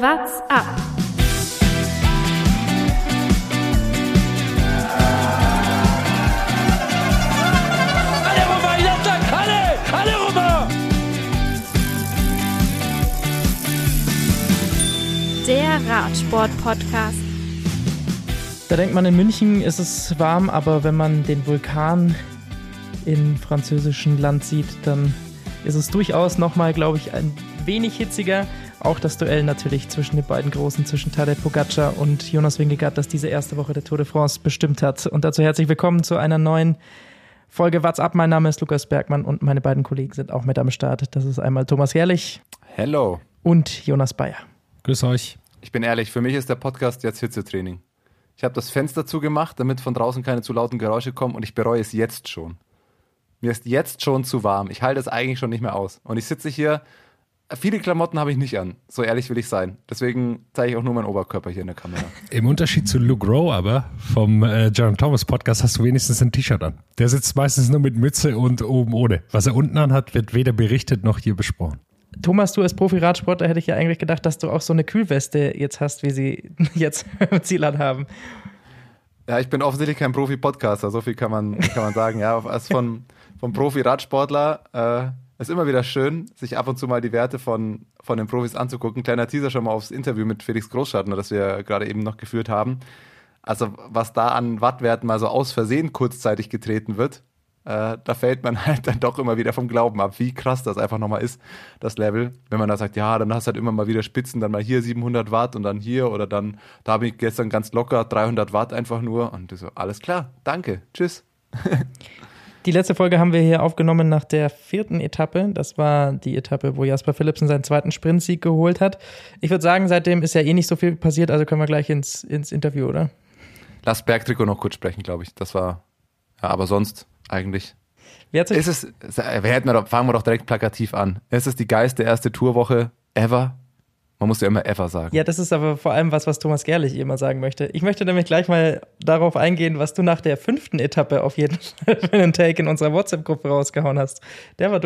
What's up? Alle rüber, Jattak, alle! Alle rüber! Der Radsport-Podcast. Da denkt man, in München ist es warm, aber wenn man den Vulkan im französischen Land sieht, dann ist es durchaus nochmal, glaube ich, ein wenig hitziger. Auch das Duell natürlich zwischen den beiden Großen, zwischen Tadej Pogacar und Jonas Wingegaard, das diese erste Woche der Tour de France bestimmt hat. Und dazu herzlich willkommen zu einer neuen Folge What's Up. Mein Name ist Lukas Bergmann und meine beiden Kollegen sind auch mit am Start. Das ist einmal Thomas Herrlich Hello. und Jonas Bayer. Grüß euch. Ich bin ehrlich, für mich ist der Podcast jetzt Hitzetraining. Ich habe das Fenster zugemacht, damit von draußen keine zu lauten Geräusche kommen und ich bereue es jetzt schon. Mir ist jetzt schon zu warm. Ich halte es eigentlich schon nicht mehr aus. Und ich sitze hier. Viele Klamotten habe ich nicht an. So ehrlich will ich sein. Deswegen zeige ich auch nur meinen Oberkörper hier in der Kamera. Im Unterschied zu Luke Rowe aber vom äh, John Thomas Podcast hast du wenigstens ein T-Shirt an. Der sitzt meistens nur mit Mütze und oben ohne. Was er unten anhat, wird weder berichtet noch hier besprochen. Thomas, du als Profi-Radsportler hätte ich ja eigentlich gedacht, dass du auch so eine Kühlweste jetzt hast, wie sie jetzt im Zielland haben. Ja, ich bin offensichtlich kein Profi-Podcaster. So viel kann man, kann man sagen. Ja, als von, vom Profi-Radsportler äh, ist immer wieder schön, sich ab und zu mal die Werte von, von den Profis anzugucken. Kleiner Teaser schon mal aufs Interview mit Felix Großschartner, das wir gerade eben noch geführt haben. Also was da an Wattwerten mal so aus Versehen kurzzeitig getreten wird, äh, da fällt man halt dann doch immer wieder vom Glauben ab, wie krass das einfach nochmal ist, das Level. Wenn man da sagt, ja, dann hast du halt immer mal wieder Spitzen, dann mal hier 700 Watt und dann hier oder dann, da habe ich gestern ganz locker 300 Watt einfach nur und so, alles klar, danke, tschüss. Die letzte Folge haben wir hier aufgenommen nach der vierten Etappe. Das war die Etappe, wo Jasper Philipsen seinen zweiten Sprintsieg geholt hat. Ich würde sagen, seitdem ist ja eh nicht so viel passiert, also können wir gleich ins, ins Interview, oder? Lass Bergtrikot noch kurz sprechen, glaube ich. Das war, ja, aber sonst eigentlich. Wer hat sich Ist es, wir hätten, fangen wir doch direkt plakativ an. Ist es die geilste erste Tourwoche ever? Man muss ja immer ever sagen. Ja, das ist aber vor allem was, was Thomas Gerlich immer sagen möchte. Ich möchte nämlich gleich mal darauf eingehen, was du nach der fünften Etappe auf jeden Fall für einen Take in unserer WhatsApp-Gruppe rausgehauen hast. Der war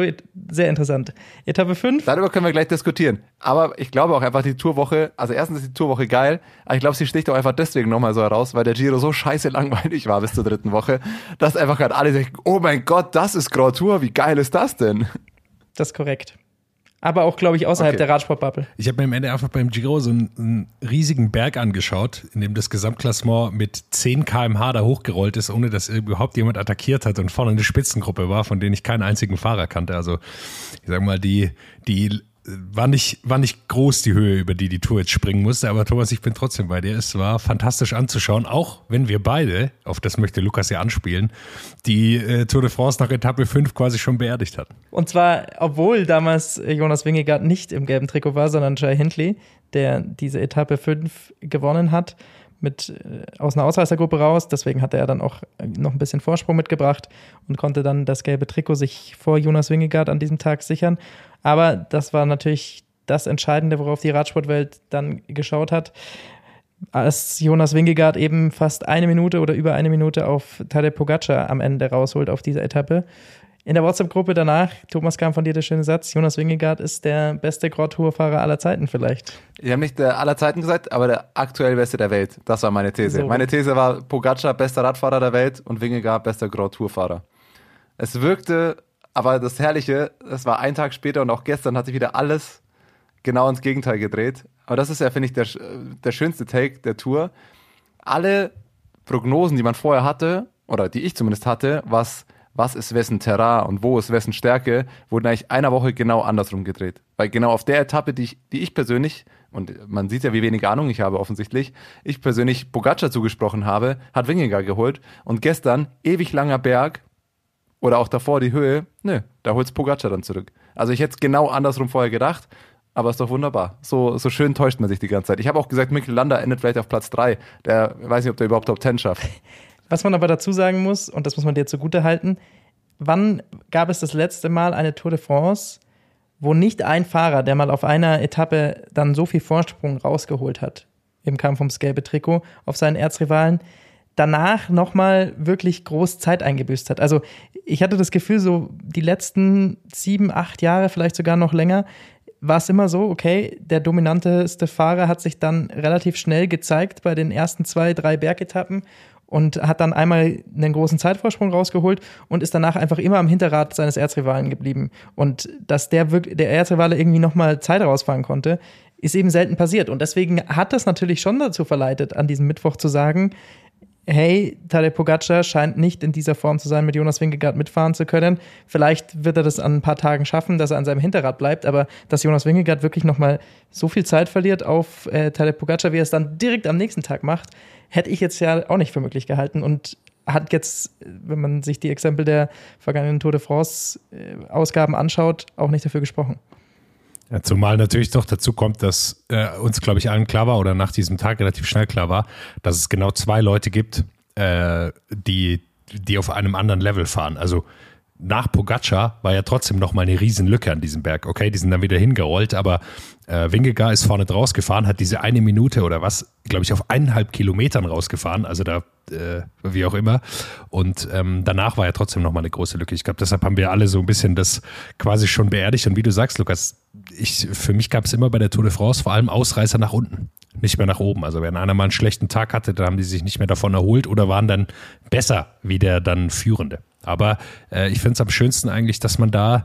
sehr interessant. Etappe 5, Darüber können wir gleich diskutieren. Aber ich glaube auch einfach, die Tourwoche, also erstens ist die Tourwoche geil, aber ich glaube, sie sticht auch einfach deswegen nochmal so heraus, weil der Giro so scheiße langweilig war bis zur dritten Woche, dass einfach gerade alle denken, oh mein Gott, das ist Grand Tour, wie geil ist das denn? das ist korrekt. Aber auch, glaube ich, außerhalb Okay. der Radsportbubble. Ich habe mir am Ende einfach beim Giro so einen, einen riesigen Berg angeschaut, in dem das Gesamtklassement mit 10 km/h da hochgerollt ist, ohne dass überhaupt jemand attackiert hat und vorne eine Spitzengruppe war, von denen ich keinen einzigen Fahrer kannte. Also ich sag mal, die, die war nicht, war nicht groß die Höhe, über die die Tour jetzt springen musste, aber Thomas, ich bin trotzdem bei dir. Es war fantastisch anzuschauen, auch wenn wir beide, auf das möchte Lukas ja anspielen, die äh, Tour de France nach Etappe 5 quasi schon beerdigt hatten. Und zwar, obwohl damals Jonas Wingegaard nicht im gelben Trikot war, sondern Jay Hindley, der diese Etappe 5 gewonnen hat, mit, äh, aus einer Ausreißergruppe raus. Deswegen hatte er dann auch äh, noch ein bisschen Vorsprung mitgebracht und konnte dann das gelbe Trikot sich vor Jonas Wingegaard an diesem Tag sichern. Aber das war natürlich das Entscheidende, worauf die Radsportwelt dann geschaut hat. Als Jonas Wingegaard eben fast eine Minute oder über eine Minute auf Tadej Pogacar am Ende rausholt auf dieser Etappe. In der WhatsApp-Gruppe danach, Thomas kam von dir der schöne Satz, Jonas Wingegaard ist der beste Grand Tour-Fahrer aller Zeiten vielleicht. Ich habe nicht der aller Zeiten gesagt, aber der aktuell Beste der Welt. Das war meine These. So. Meine These war Pogacar bester Radfahrer der Welt und Wingegaard bester Grand Tour-Fahrer. Es wirkte, aber das Herrliche, es war ein Tag später und auch gestern hat sich wieder alles genau ins Gegenteil gedreht. Aber das ist ja, finde ich, der, der schönste Take der Tour. Alle Prognosen, die man vorher hatte, oder die ich zumindest hatte, was, was ist wessen Terrain und wo ist wessen Stärke, wurden eigentlich einer Woche genau andersrum gedreht. Weil genau auf der Etappe, die ich, die ich persönlich, und man sieht ja, wie wenig Ahnung ich habe offensichtlich, ich persönlich Pogacar zugesprochen habe, hat Wingegaard geholt. Und gestern, ewig langer Berg, oder auch davor die Höhe, nö, da holt's Pogacar dann zurück. Also ich hätte es genau andersrum vorher gedacht, aber ist doch wunderbar. So, so schön täuscht man sich die ganze Zeit. Ich habe auch gesagt, Mikkel Landa endet vielleicht auf Platz 3. Der weiß nicht, ob der überhaupt Top 10 schafft. Was man aber dazu sagen muss, und das muss man dir zugute halten, wann gab es das letzte Mal eine Tour de France, wo nicht ein Fahrer, der mal auf einer Etappe dann so viel Vorsprung rausgeholt hat im Kampf ums gelbe Trikot auf seinen Erzrivalen, danach nochmal wirklich groß Zeit eingebüßt hat. Also ich hatte das Gefühl, so die letzten sieben, acht Jahre, vielleicht sogar noch länger, war es immer so, okay, der dominanteste Fahrer hat sich dann relativ schnell gezeigt bei den ersten zwei, drei Bergetappen und hat dann einmal einen großen Zeitvorsprung rausgeholt und ist danach einfach immer am Hinterrad seines Erzrivalen geblieben. Und dass der, wirklich, der Erzrivale irgendwie nochmal Zeit rausfahren konnte, ist eben selten passiert. Und deswegen hat das natürlich schon dazu verleitet, an diesem Mittwoch zu sagen, hey, Tadej Pogacar scheint nicht in dieser Form zu sein, mit Jonas Wingegaard mitfahren zu können. Vielleicht wird er das an ein paar Tagen schaffen, dass er an seinem Hinterrad bleibt, aber dass Jonas Wingegaard wirklich nochmal so viel Zeit verliert auf äh, Tadej Pogacar, wie er es dann direkt am nächsten Tag macht, hätte ich jetzt ja auch nicht für möglich gehalten und hat jetzt, wenn man sich die Exempel der vergangenen Tour de France äh, Ausgaben anschaut, auch nicht dafür gesprochen. Ja, zumal natürlich doch dazu kommt, dass äh, uns, glaube ich, allen klar war oder nach diesem Tag relativ schnell klar war, dass es genau zwei Leute gibt, äh, die, die auf einem anderen Level fahren. Also nach Pogacar war ja trotzdem noch mal eine Riesenlücke an diesem Berg. Okay, die sind dann wieder hingerollt, aber äh, Wingegar ist vorne draus gefahren, hat diese eine Minute oder was, glaube ich, auf eineinhalb Kilometern rausgefahren, also da, äh, wie auch immer. Und ähm, danach war ja trotzdem noch mal eine große Lücke. Ich glaube, deshalb haben wir alle so ein bisschen das quasi schon beerdigt. Und wie du sagst, Lukas, ich, für mich gab es immer bei der Tour de France vor allem Ausreißer nach unten, nicht mehr nach oben. Also wenn einer mal einen schlechten Tag hatte, dann haben die sich nicht mehr davon erholt oder waren dann besser wie der dann Führende. Aber äh, ich finde es am schönsten eigentlich, dass man da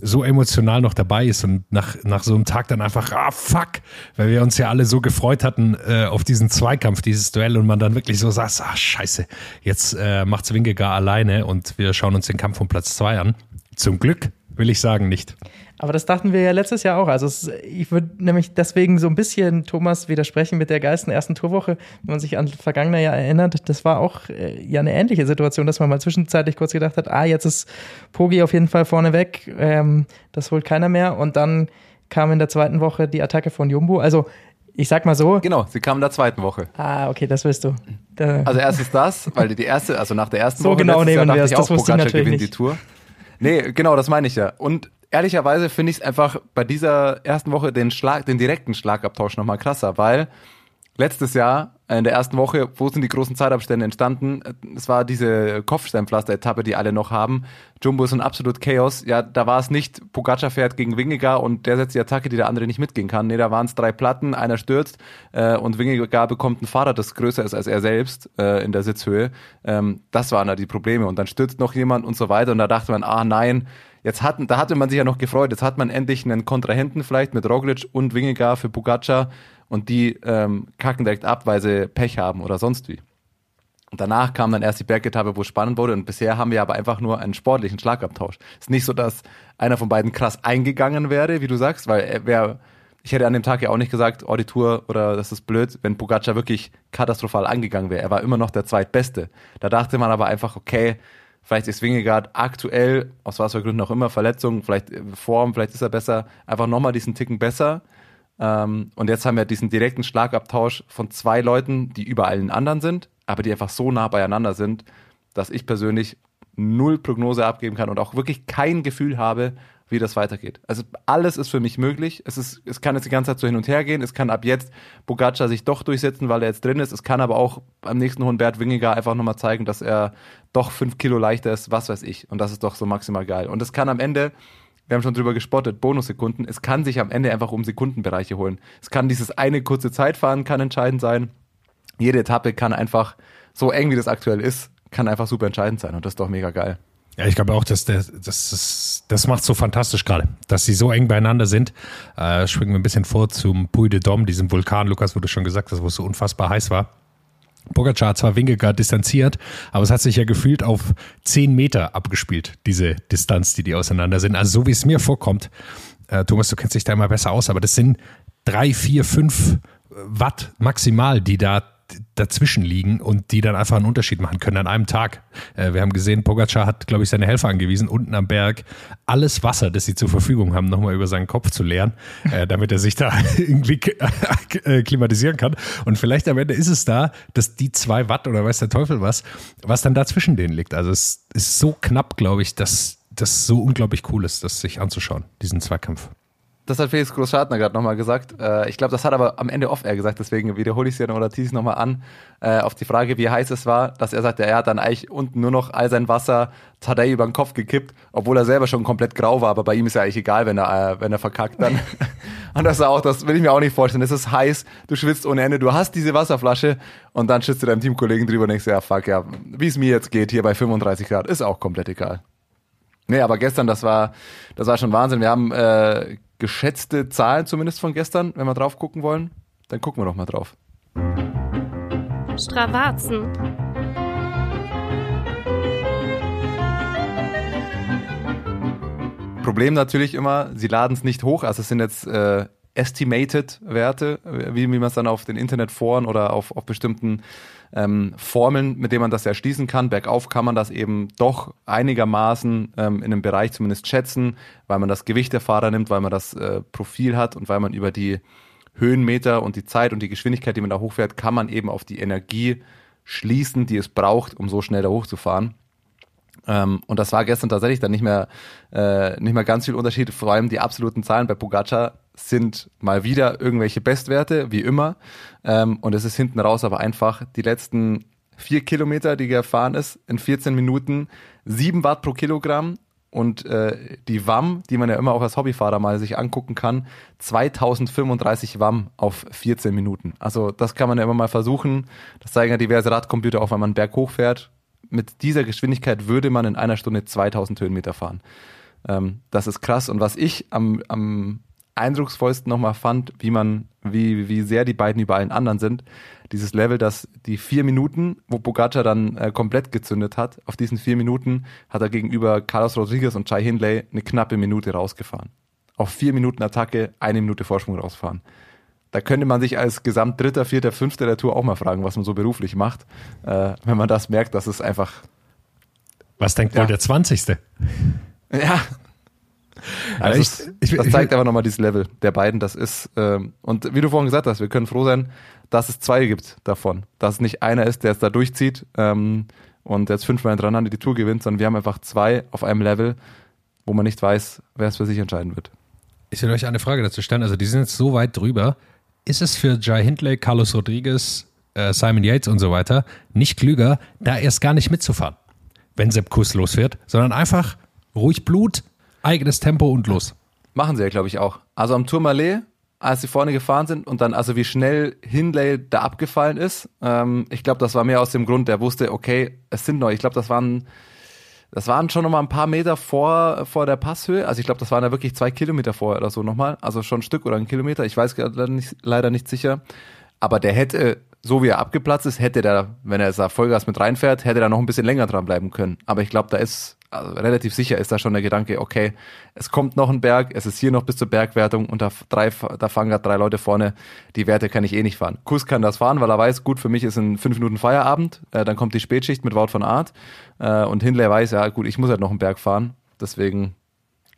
so emotional noch dabei ist und nach, nach so einem Tag dann einfach, ah fuck, weil wir uns ja alle so gefreut hatten äh, auf diesen Zweikampf, dieses Duell und man dann wirklich so sagt, ah scheiße, jetzt äh, macht's Wingegar alleine und wir schauen uns den Kampf um Platz zwei an. Zum Glück will ich sagen nicht. Aber das dachten wir ja letztes Jahr auch. Also es, ich würde nämlich deswegen so ein bisschen Thomas widersprechen mit der geilsten ersten Tourwoche, wenn man sich an vergangene Jahr erinnert. Das war auch äh, ja eine ähnliche Situation, dass man mal zwischenzeitlich kurz gedacht hat, ah, jetzt ist Pogi auf jeden Fall vorne weg, ähm, das holt keiner mehr. Und dann kam in der zweiten Woche die Attacke von Jumbo. Also ich sag mal so. Genau, sie kam in der zweiten Woche. Ah, okay, das willst du. Da also erstens das, weil die erste, also nach der ersten so Woche genau nehmen wir es. Das wusste ich natürlich gewinnt nicht. die Tour. Nee, genau, das meine ich ja. Und ehrlicherweise finde ich es einfach bei dieser ersten Woche den Schlag, den direkten Schlagabtausch nochmal krasser, weil letztes Jahr in der ersten Woche, wo sind die großen Zeitabstände entstanden? Es war diese Kopfsteinpflaster-Etappe, die alle noch haben. Jumbo ist ein absolut Chaos. Ja, da war es nicht, Pogacar fährt gegen Wingegar und der setzt die Attacke, die der andere nicht mitgehen kann. Nee, da waren es drei Platten, einer stürzt äh, und Wingegar bekommt ein Fahrrad, das größer ist als er selbst äh, in der Sitzhöhe. Ähm, das waren da die Probleme. Und dann stürzt noch jemand und so weiter. Und da dachte man, ah nein, Jetzt hatten, da hatte man sich ja noch gefreut. Jetzt hat man endlich einen Kontrahenten vielleicht mit Roglic und Wingegar für Pogacar und die ähm, kacken direkt ab, weil sie Pech haben oder sonst wie. Und danach kam dann erst die Bergetappe, wo es spannend wurde. Und bisher haben wir aber einfach nur einen sportlichen Schlagabtausch. Es ist nicht so, dass einer von beiden krass eingegangen wäre, wie du sagst, weil er wäre, ich hätte an dem Tag ja auch nicht gesagt, oh, die Tour oder das ist blöd, wenn Pogacar wirklich katastrophal angegangen wäre. Er war immer noch der Zweitbeste. Da dachte man aber einfach, okay, Vielleicht ist Wingegaard aktuell, aus was für Gründen auch immer, Verletzung, vielleicht Form, vielleicht ist er besser, einfach nochmal diesen Ticken besser. Ähm, und jetzt haben wir diesen direkten Schlagabtausch von zwei Leuten, die über allen anderen sind, aber die einfach so nah beieinander sind, dass ich persönlich null Prognose abgeben kann und auch wirklich kein Gefühl habe, wie das weitergeht. Also alles ist für mich möglich. Es, ist, es kann jetzt die ganze Zeit so hin und her gehen. Es kann ab jetzt Bogaccia sich doch durchsetzen, weil er jetzt drin ist. Es kann aber auch am nächsten hohen Bert Wingiger einfach nochmal zeigen, dass er doch fünf Kilo leichter ist, was weiß ich. Und das ist doch so maximal geil. Und es kann am Ende, wir haben schon drüber gespottet, Bonussekunden, es kann sich am Ende einfach um Sekundenbereiche holen. Es kann dieses eine kurze Zeitfahren kann entscheidend sein. Jede Etappe kann einfach, so eng wie das aktuell ist, kann einfach super entscheidend sein. Und das ist doch mega geil. Ja, ich glaube auch, dass der, das, das, das macht so fantastisch gerade, dass sie so eng beieinander sind. Äh, springen wir ein bisschen vor zum Puy de Dom, diesem Vulkan, Lukas, du schon gesagt hast, wo es so unfassbar heiß war. Pogacar zwar Wingegaard distanziert, aber es hat sich ja gefühlt auf 10 Meter abgespielt, diese Distanz, die die auseinander sind. Also so wie es mir vorkommt, äh, Thomas, du kennst dich da immer besser aus, aber das sind drei, vier, fünf Watt maximal, die da dazwischen liegen und die dann einfach einen Unterschied machen können an einem Tag. Äh, wir haben gesehen, Pogacar hat, glaube ich, seine Helfer angewiesen, unten am Berg alles Wasser, das sie zur Verfügung haben, nochmal über seinen Kopf zu leeren, äh, damit er sich da irgendwie äh, klimatisieren kann. Und vielleicht am Ende ist es da, dass die zwei Watt oder weiß der Teufel was, was dann dazwischen denen liegt. Also es ist so knapp, glaube ich, dass das so unglaublich cool ist, das sich anzuschauen, diesen Zweikampf. Das hat Felix Großschartner gerade nochmal gesagt. Äh, ich glaube, das hat aber am Ende off-air gesagt, deswegen wiederhole ich es ja oder tease es nochmal an. Äh, auf die Frage, wie heiß es war, dass er sagte, er hat dann eigentlich unten nur noch all sein Wasser Tadei über den Kopf gekippt, obwohl er selber schon komplett grau war, aber bei ihm ist ja eigentlich egal, wenn er, äh, wenn er verkackt dann. und das ist auch, das will ich mir auch nicht vorstellen. Es ist heiß, du schwitzt ohne Ende, du hast diese Wasserflasche und dann schützt du deinem Teamkollegen drüber und denkst, ja fuck, ja, wie es mir jetzt geht hier bei 35 Grad, ist auch komplett egal. Nee, aber gestern, das war, das war schon Wahnsinn. Wir haben äh, geschätzte Zahlen zumindest von gestern, wenn wir drauf gucken wollen. Dann gucken wir doch mal drauf. Stravazen. Problem natürlich immer, sie laden es nicht hoch. Also es sind jetzt äh, estimated Werte, wie, wie man es dann auf den Internetforen oder auf, auf bestimmten ähm, Formeln, mit denen man das erschließen kann. Bergauf kann man das eben doch einigermaßen ähm, in einem Bereich zumindest schätzen, weil man das Gewicht der Fahrer nimmt, weil man das äh, Profil hat und weil man über die Höhenmeter und die Zeit und die Geschwindigkeit, die man da hochfährt, kann man eben auf die Energie schließen, die es braucht, um so schnell da hochzufahren. Ähm, und das war gestern tatsächlich dann nicht mehr, äh, nicht mehr ganz viel Unterschied. Vor allem die absoluten Zahlen bei Pogacar sind mal wieder irgendwelche Bestwerte, wie immer. Ähm, und es ist hinten raus aber einfach die letzten vier Kilometer, die gefahren ist, in 14 Minuten, sieben Watt pro Kilogramm. Und äh, die WAM, die man ja immer auch als Hobbyfahrer mal sich angucken kann, 2035 WAM auf 14 Minuten. Also das kann man ja immer mal versuchen. Das zeigen ja diverse Radcomputer, auch wenn man berg hochfährt mit dieser Geschwindigkeit würde man in einer Stunde 2000 Höhenmeter fahren. Ähm, das ist krass. Und was ich am, am eindrucksvollsten nochmal fand, wie man, wie, wie sehr die beiden über allen anderen sind, dieses Level, dass die vier Minuten, wo Pogacar dann äh, komplett gezündet hat, auf diesen vier Minuten hat er gegenüber Carlos Rodriguez und Chai Hindley eine knappe Minute rausgefahren. Auf vier Minuten Attacke, eine Minute Vorsprung rausfahren da könnte man sich als Gesamt Dritter, Vierter, Fünfter der Tour auch mal fragen, was man so beruflich macht, äh, wenn man das merkt, dass es einfach. Was denkt ja. wohl der 20. Ja. Also ich, ich, das zeigt aber nochmal dieses Level der beiden. Das ist, ähm, und wie du vorhin gesagt hast, wir können froh sein, dass es zwei gibt davon. Dass es nicht einer ist, der es da durchzieht ähm, und jetzt fünfmal hintereinander die Tour gewinnt, sondern wir haben einfach zwei auf einem Level, wo man nicht weiß, wer es für sich entscheiden wird. Ich will euch eine Frage dazu stellen. Also, die sind jetzt so weit drüber, ist es für Jai Hindley, Carlos Rodriguez, äh, Simon Yates und so weiter nicht klüger, da erst gar nicht mitzufahren, wenn Sepp Kuss losfährt, sondern einfach ruhig Blut, eigenes Tempo und los. Machen sie ja, glaube ich, auch. Also am Tourmalet, als sie vorne gefahren sind und dann, also wie schnell Hindley da abgefallen ist, ähm, ich glaube, das war mehr aus dem Grund, der wusste, okay, es sind noch, ich glaube, das waren das waren schon nochmal ein paar Meter vor, vor der Passhöhe. Also ich glaube, das waren ja wirklich zwei Kilometer vorher oder so nochmal. Also schon ein Stück oder ein Kilometer. Ich weiß leider nicht, leider nicht sicher. Aber der hätte, so wie er abgeplatzt ist, hätte der, wenn er da Vollgas mit reinfährt, hätte er noch ein bisschen länger dran bleiben können. Aber ich glaube, da ist also relativ sicher ist da schon der Gedanke, okay, es kommt noch ein Berg, es ist hier noch bis zur Bergwertung und da, drei, da fahren gerade drei Leute vorne, die Werte kann ich eh nicht fahren. Kuss kann das fahren, weil er weiß, gut, für mich ist in fünf Minuten Feierabend, äh, dann kommt die Spätschicht mit Wout von Art äh, und Hindley weiß, ja gut, ich muss halt noch einen Berg fahren, deswegen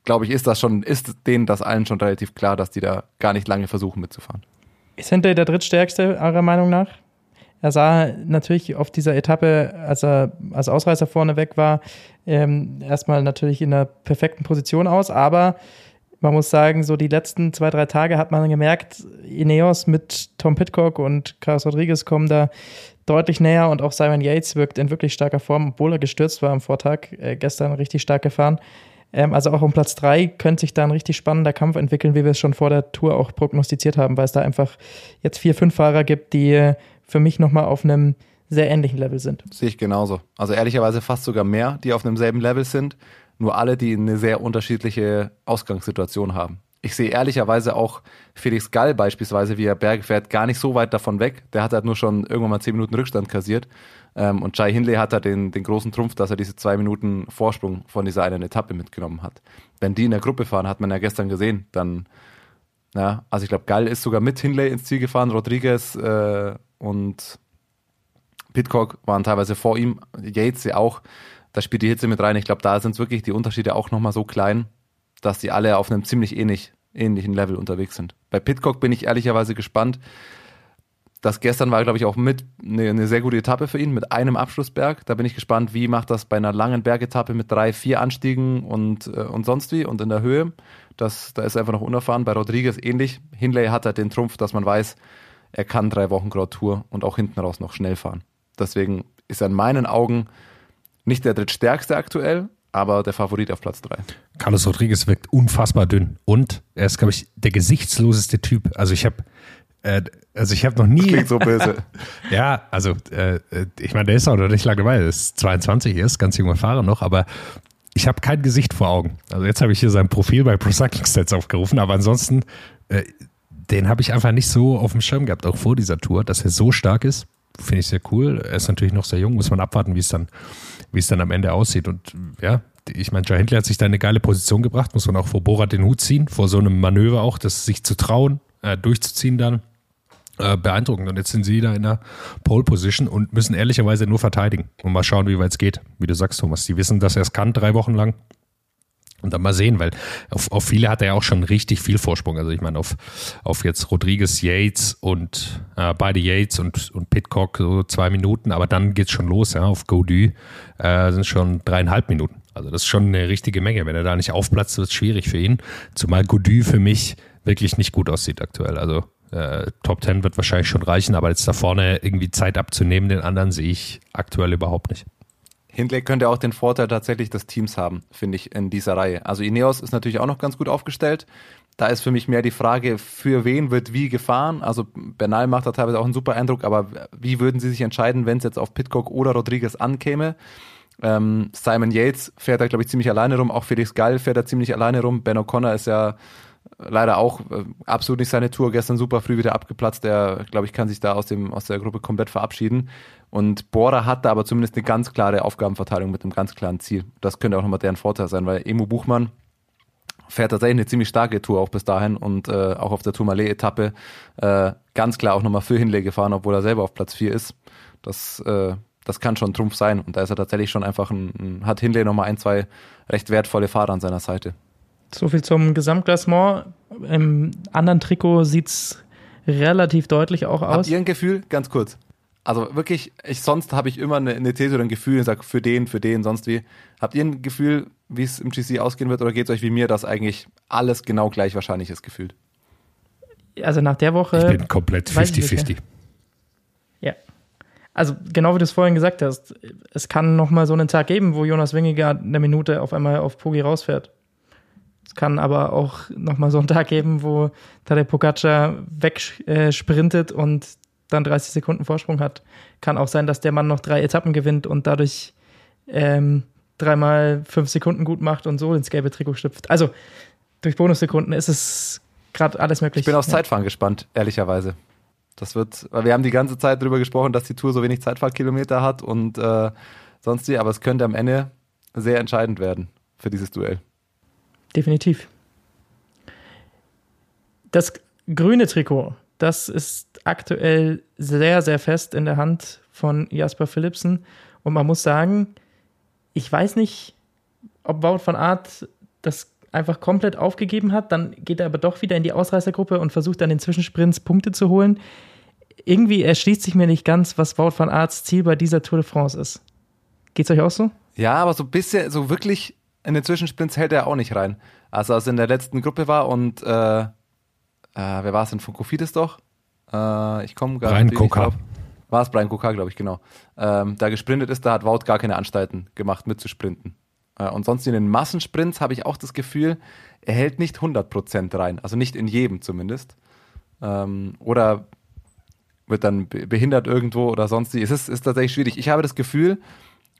glaube ich, ist das schon, ist denen das allen schon relativ klar, dass die da gar nicht lange versuchen mitzufahren. Ist Hindley der drittstärkste, eurer Meinung nach? Er sah natürlich auf dieser Etappe, als er als Ausreißer vorne weg war, ähm, erstmal natürlich in einer perfekten Position aus, aber man muss sagen, so die letzten zwei, drei Tage hat man gemerkt, Ineos mit Tom Pitcock und Carlos Rodriguez kommen da deutlich näher und auch Simon Yates wirkt in wirklich starker Form, obwohl er gestürzt war am Vortag, äh, gestern richtig stark gefahren. Ähm, also auch um Platz drei könnte sich da ein richtig spannender Kampf entwickeln, wie wir es schon vor der Tour auch prognostiziert haben, weil es da einfach jetzt vier, fünf Fahrer gibt, die für mich nochmal auf einem sehr ähnlichen Level sind. Sehe ich genauso. Also ehrlicherweise fast sogar mehr, die auf einem selben Level sind, nur alle, die eine sehr unterschiedliche Ausgangssituation haben. Ich sehe ehrlicherweise auch Felix Gall beispielsweise, wie er Berge fährt, gar nicht so weit davon weg. Der hat halt nur schon irgendwann mal zehn Minuten Rückstand kassiert. Ähm, und Jai Hindley hat da den, den großen Trumpf, dass er diese zwei Minuten Vorsprung von dieser einen Etappe mitgenommen hat. Wenn die in der Gruppe fahren, hat man ja gestern gesehen, dann, ja, also ich glaube, Gall ist sogar mit Hindley ins Ziel gefahren, Rodriguez äh, und Pitcock waren teilweise vor ihm, Yates ja auch. Da spielt die Hitze mit rein. Ich glaube, da sind wirklich die Unterschiede auch nochmal so klein, dass die alle auf einem ziemlich ähnlich, ähnlichen Level unterwegs sind. Bei Pitcock bin ich ehrlicherweise gespannt. Das gestern war, glaube ich, auch mit eine, eine, sehr gute Etappe für ihn mit einem Abschlussberg. Da bin ich gespannt, wie macht das bei einer langen Bergetappe mit drei, vier Anstiegen und, äh, und sonst wie und in der Höhe. Das, da ist er einfach noch unerfahren. Bei Rodriguez ähnlich. Hindley hat halt den Trumpf, dass man weiß, er kann drei Wochen Grand Tour und auch hinten raus noch schnell fahren. Deswegen ist er in meinen Augen nicht der drittstärkste aktuell, aber der Favorit auf Platz drei. Carlos Rodriguez wirkt unfassbar dünn und er ist, glaube ich, der gesichtsloseste Typ. Also ich habe äh, also ich habe noch nie. Klingt so böse. ja, also äh, ich meine, der ist auch noch nicht lange dabei, der ist 22 ist, ganz junger Fahrer noch, aber ich habe kein Gesicht vor Augen. Also jetzt habe ich hier sein Profil bei Pro Cycling Stats aufgerufen, aber ansonsten, äh, den habe ich einfach nicht so auf dem Schirm gehabt, auch vor dieser Tour, dass er so stark ist. Finde ich sehr cool. Er ist natürlich noch sehr jung, muss man abwarten, wie es dann, es dann am Ende aussieht. Und ja, ich meine, Jai Hindley hat sich da eine geile Position gebracht, muss man auch vor Borat den Hut ziehen, vor so einem Manöver auch, das sich zu trauen, äh, durchzuziehen dann. Äh, beeindruckend. Und jetzt sind sie da in der Pole Position und müssen ehrlicherweise nur verteidigen und mal schauen, wie weit es geht. Wie du sagst, Thomas. Die wissen, dass er es kann, drei Wochen lang. Und dann mal sehen, weil auf, auf viele hat er ja auch schon richtig viel Vorsprung. Also ich meine, auf, auf jetzt Rodriguez, Yates und äh, beide Yates und, und Pitcock so zwei Minuten, aber dann geht's schon los, ja. Auf Godu äh, sind schon dreieinhalb Minuten. Also das ist schon eine richtige Menge. Wenn er da nicht aufplatzt, wird es schwierig für ihn. Zumal Godu für mich wirklich nicht gut aussieht aktuell. Also äh, Top 10 wird wahrscheinlich schon reichen, aber jetzt da vorne irgendwie Zeit abzunehmen, den anderen sehe ich aktuell überhaupt nicht. Hindley könnte auch den Vorteil tatsächlich des Teams haben, finde ich, in dieser Reihe. Also Ineos ist natürlich auch noch ganz gut aufgestellt. Da ist für mich mehr die Frage, für wen wird wie gefahren. Also Bernal macht da teilweise auch einen super Eindruck, aber wie würden sie sich entscheiden, wenn es jetzt auf Pitcock oder Rodriguez ankäme? Ähm, Simon Yates fährt da, glaube ich, ziemlich alleine rum. Auch Felix Gall fährt da ziemlich alleine rum. Ben O'Connor ist ja leider auch äh, absolut nicht seine Tour. Gestern super früh wieder abgeplatzt. Der, glaube ich, kann sich da aus, dem, aus der Gruppe komplett verabschieden. Und Bora hat da aber zumindest eine ganz klare Aufgabenverteilung mit einem ganz klaren Ziel. Das könnte auch nochmal deren Vorteil sein, weil Emo Buchmann fährt tatsächlich eine ziemlich starke Tour auch bis dahin und äh, auch auf der Tourmalet-Etappe äh, ganz klar auch nochmal für Hinley gefahren, obwohl er selber auf Platz 4 ist. Das, äh, das kann schon ein Trumpf sein. Und da ist er tatsächlich schon einfach ein, ein hat Hinley nochmal ein, zwei recht wertvolle Fahrer an seiner Seite. So viel zum Gesamtklassement. Im anderen Trikot sieht es relativ deutlich auch aus. Habt ihr ein Gefühl? Ganz kurz. Also wirklich, ich, sonst habe ich immer eine, eine These oder ein Gefühl und sage für den, für den, sonst wie. Habt ihr ein Gefühl, wie es im GC ausgehen wird oder geht es euch wie mir, dass eigentlich alles genau gleich wahrscheinlich ist gefühlt? Also nach der Woche. Ich bin komplett 50-50. Ja. Also genau wie du es vorhin gesagt hast, es kann nochmal so einen Tag geben, wo Jonas Wingegaard eine Minute auf einmal auf Pogi rausfährt. Es kann aber auch nochmal so einen Tag geben, wo Tadej Pogacar wegsprintet und dann 30 Sekunden Vorsprung hat. Kann auch sein, dass der Mann noch drei Etappen gewinnt und dadurch ähm, dreimal fünf Sekunden gut macht und so ins gelbe Trikot schlüpft. Also durch Bonussekunden ist es gerade alles möglich. Ich bin aufs Zeitfahren ja. gespannt, ehrlicherweise. Das wird, weil wir haben die ganze Zeit darüber gesprochen, dass die Tour so wenig Zeitfahrkilometer hat und äh, sonst wie, aber es könnte am Ende sehr entscheidend werden für dieses Duell. Definitiv. Das grüne Trikot, das ist aktuell sehr, sehr fest in der Hand von Jasper Philipsen. Und man muss sagen, ich weiß nicht, ob Wout von Art das einfach komplett aufgegeben hat. Dann geht er aber doch wieder in die Ausreißergruppe und versucht dann in Zwischensprints Punkte zu holen. Irgendwie erschließt sich mir nicht ganz, was Wout von Arts Ziel bei dieser Tour de France ist. Geht's euch auch so? Ja, aber so ein bisschen, so wirklich in den Zwischensprints hält er auch nicht rein. Also als er in der letzten Gruppe war und äh, äh, wer war es denn von Kofidis doch? Äh, ich komme gar Brian drauf. War es Brian Kokar, glaube ich, genau. Ähm, da gesprintet ist, da hat Wout gar keine Anstalten gemacht, mitzusprinten. Äh, und sonst in den Massensprints habe ich auch das Gefühl, er hält nicht 100% rein. Also nicht in jedem zumindest. Ähm, oder wird dann behindert irgendwo oder sonst. Es ist, ist tatsächlich schwierig. Ich habe das Gefühl,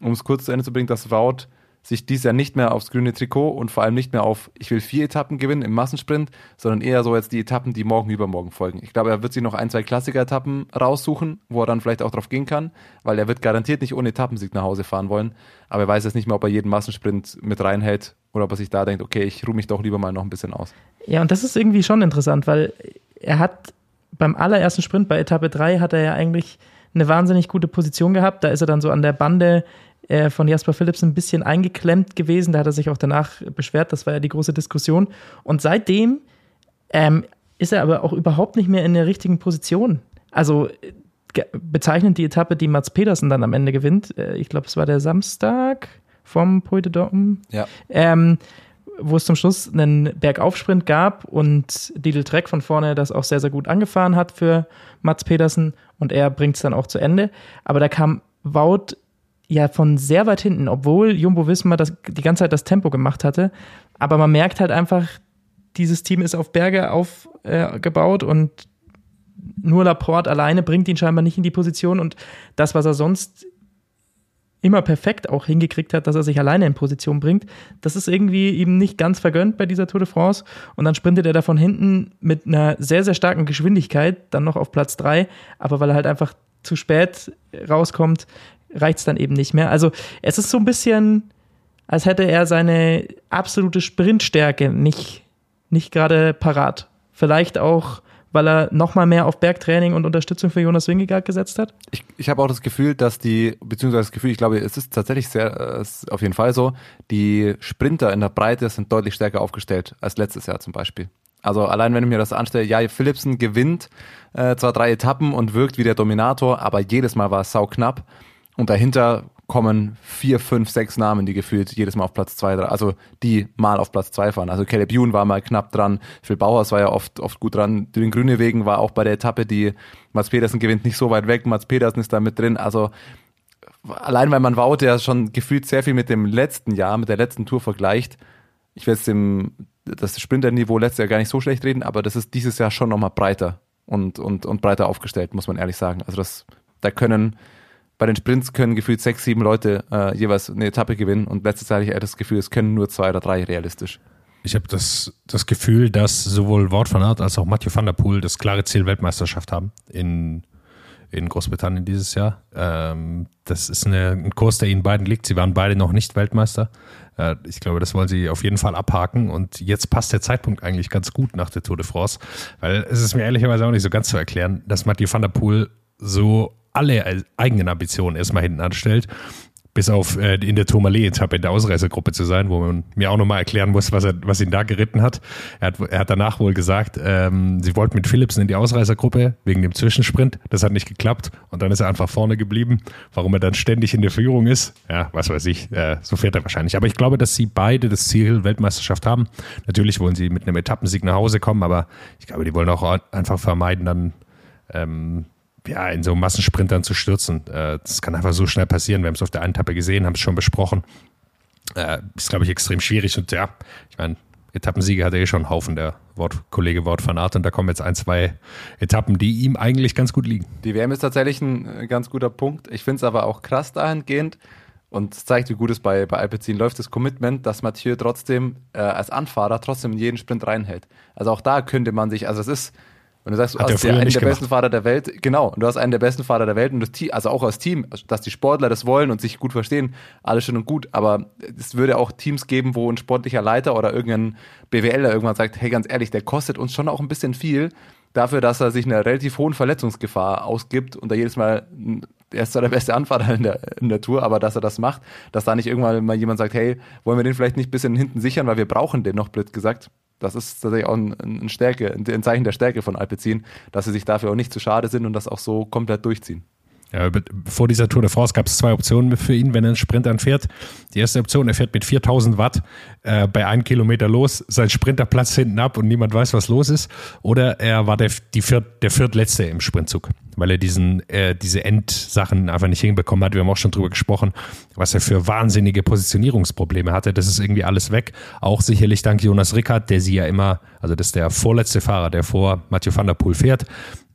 um es kurz zu Ende zu bringen, dass Wout sich dies Jahr nicht mehr aufs grüne Trikot und vor allem nicht mehr auf, ich will vier Etappen gewinnen im Massensprint, sondern eher so jetzt die Etappen, die morgen übermorgen folgen. Ich glaube, er wird sich noch ein, zwei Klassiker-Etappen raussuchen, wo er dann vielleicht auch drauf gehen kann, weil er wird garantiert nicht ohne Etappensieg nach Hause fahren wollen. Aber er weiß jetzt nicht mehr, ob er jeden Massensprint mit reinhält oder ob er sich da denkt, okay, ich ruhe mich doch lieber mal noch ein bisschen aus. Ja, und das ist irgendwie schon interessant, weil er hat beim allerersten Sprint bei Etappe 3 hat er ja eigentlich eine wahnsinnig gute Position gehabt. Da ist er dann so an der Bande äh, von Jasper Phillips ein bisschen eingeklemmt gewesen. Da hat er sich auch danach beschwert. Das war ja die große Diskussion. Und seitdem ähm, ist er aber auch überhaupt nicht mehr in der richtigen Position. Also bezeichnend die Etappe, die Mats Pedersen dann am Ende gewinnt. Äh, ich glaube, es war der Samstag vom Puy de Dom. Ja. Ähm, wo es zum Schluss einen Bergaufsprint gab und Lidl Trek von vorne das auch sehr, sehr gut angefahren hat für Mats Pedersen und er bringt es dann auch zu Ende. Aber da kam Wout ja von sehr weit hinten, obwohl Jumbo Wismar das, die ganze Zeit das Tempo gemacht hatte. Aber man merkt halt einfach, dieses Team ist auf Berge aufgebaut äh, und nur Laporte alleine bringt ihn scheinbar nicht in die Position und das, was er sonst immer perfekt auch hingekriegt hat, dass er sich alleine in Position bringt. Das ist irgendwie ihm nicht ganz vergönnt bei dieser Tour de France. Und dann sprintet er da von hinten mit einer sehr, sehr starken Geschwindigkeit dann noch auf Platz drei. Aber weil er halt einfach zu spät rauskommt, reicht es dann eben nicht mehr. Also es ist so ein bisschen, als hätte er seine absolute Sprintstärke nicht, nicht gerade parat. Vielleicht auch weil er nochmal mehr auf Bergtraining und Unterstützung für Jonas Wingegaard gesetzt hat? Ich, ich habe auch das Gefühl, dass die, beziehungsweise das Gefühl, ich glaube, es ist tatsächlich sehr, ist auf jeden Fall so, die Sprinter in der Breite sind deutlich stärker aufgestellt als letztes Jahr zum Beispiel. Also allein wenn ich mir das anstelle, ja, Philipsen gewinnt äh, zwar drei Etappen und wirkt wie der Dominator, aber jedes Mal war es sau knapp. Und dahinter kommen vier, fünf, sechs Namen, die gefühlt jedes Mal auf Platz zwei, also die mal auf Platz zwei fahren. Also Caleb Ewan war mal knapp dran, Phil Bauhaus war ja oft, oft gut dran, den Grüne Wegen war auch bei der Etappe, die Mats Pedersen gewinnt, nicht so weit weg, Mats Pedersen ist da mit drin, also allein weil man Wout ja schon gefühlt sehr viel mit dem letzten Jahr, mit der letzten Tour vergleicht, ich will jetzt dem, das Sprinterniveau letztes Jahr gar nicht so schlecht reden, aber das ist dieses Jahr schon nochmal breiter und, und, und breiter aufgestellt, muss man ehrlich sagen. Also das, da können bei den Sprints können gefühlt sechs, sieben Leute äh, jeweils eine Etappe gewinnen und letztes Jahr hatte ich das Gefühl, es können nur zwei oder drei realistisch. Ich habe das, das Gefühl, dass sowohl Wort van Aert als auch Mathieu van der Poel das klare Ziel Weltmeisterschaft haben in, in Großbritannien dieses Jahr. Ähm, das ist eine, ein Kurs, der ihnen beiden liegt. Sie waren beide noch nicht Weltmeister. Äh, ich glaube, das wollen sie auf jeden Fall abhaken. Und jetzt passt der Zeitpunkt eigentlich ganz gut nach der Tour de France, weil es ist mir ehrlicherweise auch nicht so ganz zu erklären, dass Mathieu van der Poel so alle eigenen Ambitionen erstmal hinten anstellt. Bis auf äh, in der Tourmalet-Etappe in der Ausreißergruppe zu sein, wo man mir auch nochmal erklären muss, was, er, was ihn da geritten hat. Er hat, er hat danach wohl gesagt, ähm, sie wollten mit Philipsen in die Ausreißergruppe wegen dem Zwischensprint. Das hat nicht geklappt und dann ist er einfach vorne geblieben. Warum er dann ständig in der Führung ist, ja, was weiß ich, äh, so fährt er wahrscheinlich. Aber ich glaube, dass sie beide das Ziel Weltmeisterschaft haben. Natürlich wollen sie mit einem Etappensieg nach Hause kommen, aber ich glaube, die wollen auch einfach vermeiden, dann ähm, ja, in so Massensprintern zu stürzen. Äh, das kann einfach so schnell passieren. Wir haben es auf der einen Etappe gesehen, haben es schon besprochen. Äh, ist, glaube ich, extrem schwierig. Und ja, ich meine, Etappensiege hat er eh schon einen Haufen, der Wort, Kollege Wort van Art. Und da kommen jetzt ein, zwei Etappen, die ihm eigentlich ganz gut liegen. Die WM ist tatsächlich ein äh, ganz guter Punkt. Ich finde es aber auch krass dahingehend. Und es zeigt, wie gut es bei, bei Alpecin läuft, das Commitment, dass Mathieu trotzdem äh, als Anfahrer trotzdem in jeden Sprint reinhält. Also auch da könnte man sich, also es ist, und du sagst, du hast einen der gemacht. besten Fahrer der Welt, genau, und du hast einen der besten Fahrer der Welt und das Team, also auch als Team, dass die Sportler das wollen und sich gut verstehen, alles schön und gut, aber es würde auch Teams geben, wo ein sportlicher Leiter oder irgendein BWLer irgendwann sagt, hey, ganz ehrlich, der kostet uns schon auch ein bisschen viel dafür, dass er sich einer relativ hohen Verletzungsgefahr ausgibt und da jedes Mal er ist zwar der beste Anfahrer in der, in der Tour, aber dass er das macht, dass da nicht irgendwann mal jemand sagt, hey, wollen wir den vielleicht nicht ein bisschen hinten sichern, weil wir brauchen den noch, blöd gesagt. Das ist tatsächlich auch ein, Stärke, ein Zeichen der Stärke von Alpecin, dass sie sich dafür auch nicht zu schade sind und das auch so komplett durchziehen. Ja, vor dieser Tour de France gab es zwei Optionen für ihn, wenn er einen Sprint anfährt. Die erste Option, er fährt mit 4000 Watt äh, bei einem Kilometer los, sein Sprinterplatz hinten ab und niemand weiß, was los ist. Oder er war der, die Viert, der Viertletzte im Sprintzug, weil er diesen, äh, diese Endsachen einfach nicht hinbekommen hat. Wir haben auch schon drüber gesprochen, was er für wahnsinnige Positionierungsprobleme hatte. Das ist irgendwie alles weg. Auch sicherlich dank Jonas Rickard, der sie ja immer, also das ist der vorletzte Fahrer, der vor Mathieu van der Poel fährt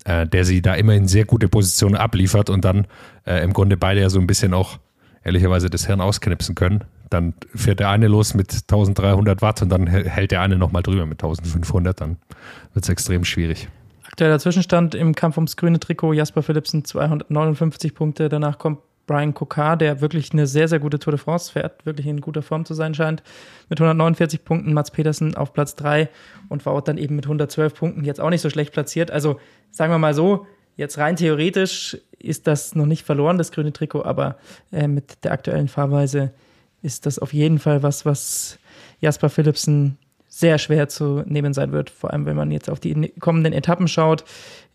äh, der sie da immer in sehr gute Positionen abliefert und dann äh, im Grunde beide ja so ein bisschen auch ehrlicherweise das Hirn ausknipsen können. Dann fährt der eine los mit 1300 Watt und dann hält der eine nochmal drüber mit 1500. Dann wird es extrem schwierig. Aktueller Zwischenstand im Kampf ums grüne Trikot: Jasper Philipsen 259 Punkte. Danach kommt Brian Kokar, der wirklich eine sehr, sehr gute Tour de France fährt, wirklich in guter Form zu sein scheint, mit 149 Punkten. Mats Petersen auf Platz 3 und Wout dann eben mit 112 Punkten jetzt auch nicht so schlecht platziert. Also sagen wir mal so, jetzt rein theoretisch ist das noch nicht verloren, das grüne Trikot, aber äh, mit der aktuellen Fahrweise ist das auf jeden Fall was, was Jasper Philipsen sehr schwer zu nehmen sein wird, vor allem wenn man jetzt auf die kommenden Etappen schaut.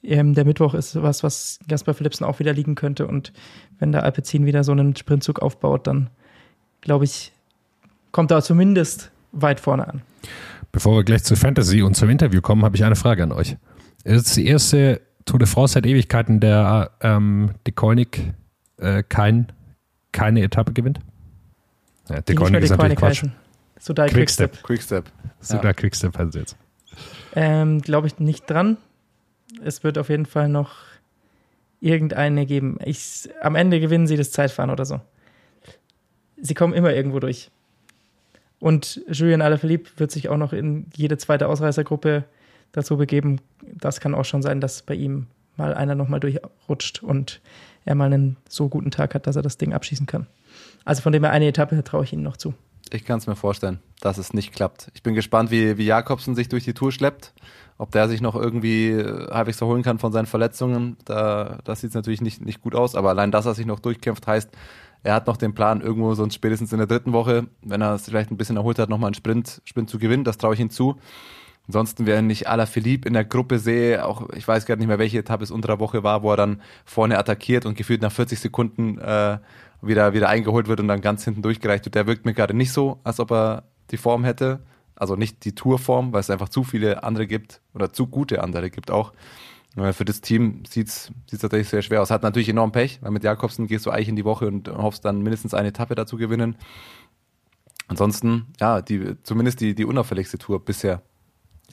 Ähm, der Mittwoch ist was, was Jasper Philipsen auch wieder liegen könnte und wenn der Alpecin wieder so einen Sprintzug aufbaut, dann glaube ich, kommt da zumindest weit vorne an. Bevor wir gleich zu Fantasy und zum Interview kommen, habe ich eine Frage an euch. Es ist die erste Tour de France seit Ewigkeiten, der ähm, De Koenig äh, kein, keine Etappe gewinnt? Ja, De Koenig ist natürlich Quatsch. Sudal Quickstep. Quickstep. Sudal ja. Quickstep heißt jetzt. Ähm, Glaube ich nicht dran. Es wird auf jeden Fall noch irgendeine geben. Ich, am Ende gewinnen sie das Zeitfahren oder so. Sie kommen immer irgendwo durch. Und Julien Alaphilippe wird sich auch noch in jede zweite Ausreißergruppe dazu begeben. Das kann auch schon sein, dass bei ihm mal einer nochmal durchrutscht und er mal einen so guten Tag hat, dass er das Ding abschießen kann. Also von dem her eine Etappe traue ich Ihnen noch zu. Ich kann es mir vorstellen, dass es nicht klappt. Ich bin gespannt, wie, wie Jakobsen sich durch die Tour schleppt. Ob der sich noch irgendwie äh, halbwegs erholen kann von seinen Verletzungen, da, das sieht natürlich nicht, nicht gut aus. Aber allein, dass er sich noch durchkämpft, heißt, er hat noch den Plan, irgendwo sonst spätestens in der dritten Woche, wenn er es vielleicht ein bisschen erholt hat, nochmal einen Sprint, Sprint zu gewinnen. Das traue ich ihm zu. Ansonsten, wenn ich Ala Philippe in der Gruppe sehe, auch ich weiß gar nicht mehr, welche Etappe es unter der Woche war, wo er dann vorne attackiert und gefühlt nach 40 Sekunden äh, wieder, wieder eingeholt wird und dann ganz hinten durchgereicht wird. Der wirkt mir gerade nicht so, als ob er die Form hätte. Also nicht die Tourform, weil es einfach zu viele andere gibt oder zu gute andere gibt auch. Für das Team sieht es tatsächlich sehr schwer aus. Hat natürlich enorm Pech, weil mit Jakobsen gehst du eigentlich in die Woche und hoffst dann mindestens eine Etappe dazu gewinnen. Ansonsten, ja, die, zumindest die, die unauffälligste Tour bisher.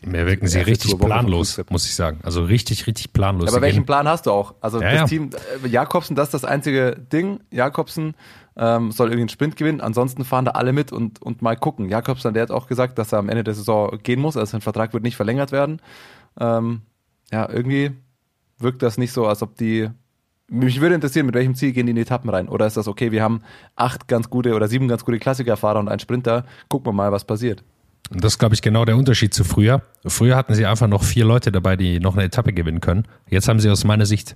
Mir wirken sie richtig planlos, muss ich sagen. Also richtig, richtig planlos. aber welchen Plan hast du auch? Also ja, das ja. Team, äh, Jakobsen, das ist das einzige Ding. Jakobsen ähm, soll irgendwie einen Sprint gewinnen. Ansonsten fahren da alle mit und, und mal gucken. Jakobsen, der hat auch gesagt, dass er am Ende der Saison gehen muss. Also sein Vertrag wird nicht verlängert werden. Ähm, ja, irgendwie wirkt das nicht so, als ob die. Mich würde interessieren, mit welchem Ziel gehen die in die Etappen rein? Oder ist das okay, wir haben acht ganz gute oder sieben ganz gute Klassikerfahrer und einen Sprinter, gucken wir mal, was passiert. Und das ist, glaube ich, genau der Unterschied zu früher. Früher hatten sie einfach noch vier Leute dabei, die noch eine Etappe gewinnen können. Jetzt haben sie aus meiner Sicht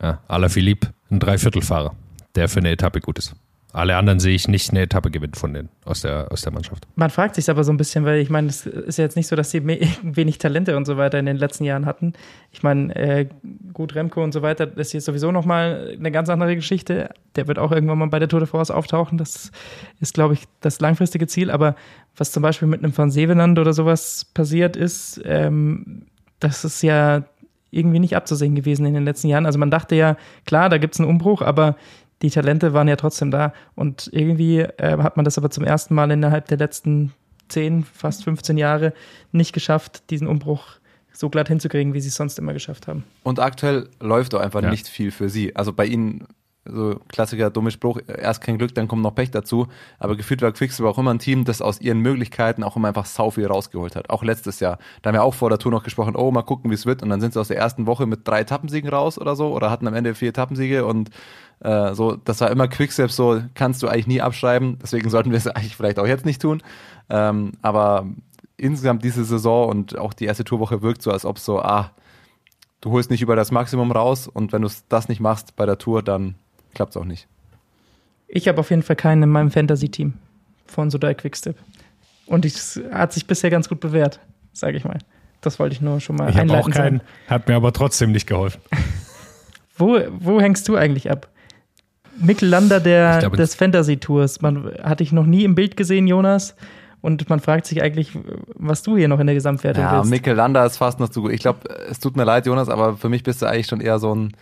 ja, Philippe, einen Dreiviertelfahrer, der für eine Etappe gut ist. Alle anderen sehe ich nicht eine Etappe gewinnen von denen aus der, aus der Mannschaft. Man fragt sich aber so ein bisschen, weil ich meine, es ist ja jetzt nicht so, dass sie wenig Talente und so weiter in den letzten Jahren hatten. Ich meine, äh, gut, Remco und so weiter, das ist jetzt sowieso nochmal eine ganz andere Geschichte. Der wird auch irgendwann mal bei der Tour de France auftauchen. Das ist, glaube ich, das langfristige Ziel. Aber was zum Beispiel mit einem Van Sevenand oder sowas passiert ist, ähm, das ist ja irgendwie nicht abzusehen gewesen in den letzten Jahren. Also man dachte ja, klar, da gibt es einen Umbruch, aber die Talente waren ja trotzdem da. Und irgendwie äh, hat man das aber zum ersten Mal innerhalb der letzten 10, fast 15 Jahre nicht geschafft, diesen Umbruch so glatt hinzukriegen, wie sie es sonst immer geschafft haben. Und aktuell läuft doch einfach ja. nicht viel für sie. Also bei ihnen so Klassiker, dummer Spruch, erst kein Glück, dann kommt noch Pech dazu. Aber gefühlt war Quicksilver auch immer ein Team, das aus ihren Möglichkeiten auch immer einfach sau viel rausgeholt hat. Auch letztes Jahr. Da haben wir auch vor der Tour noch gesprochen, oh, mal gucken, wie es wird. Und dann sind sie aus der ersten Woche mit drei Etappensiegen raus oder so oder hatten am Ende vier Etappensiege und äh, so, das war immer Quickstep, so kannst du eigentlich nie abschreiben. Deswegen sollten wir es eigentlich vielleicht auch jetzt nicht tun. Ähm, aber insgesamt diese Saison und auch die erste Tourwoche wirkt so, als ob so, ah, du holst nicht über das Maximum raus und wenn du das nicht machst bei der Tour, dann klappt es auch nicht. Ich habe auf jeden Fall keinen in meinem Fantasy-Team von Sodai Quickstep. Und es hat sich bisher ganz gut bewährt, sage ich mal. Das wollte ich nur schon mal ich einleiten. Ich habe auch keinen, hat mir aber trotzdem nicht geholfen. wo, wo hängst du eigentlich ab? Mikkel Lander der, glaube, des Fantasy-Tours. Man hatte ich noch nie im Bild gesehen, Jonas. Und man fragt sich eigentlich, was du hier noch in der Gesamtwertung ja, willst. Ja, Mikkel Lander ist fast noch zu gut. Ich glaube, es tut mir leid, Jonas, aber für mich bist du eigentlich schon eher so ein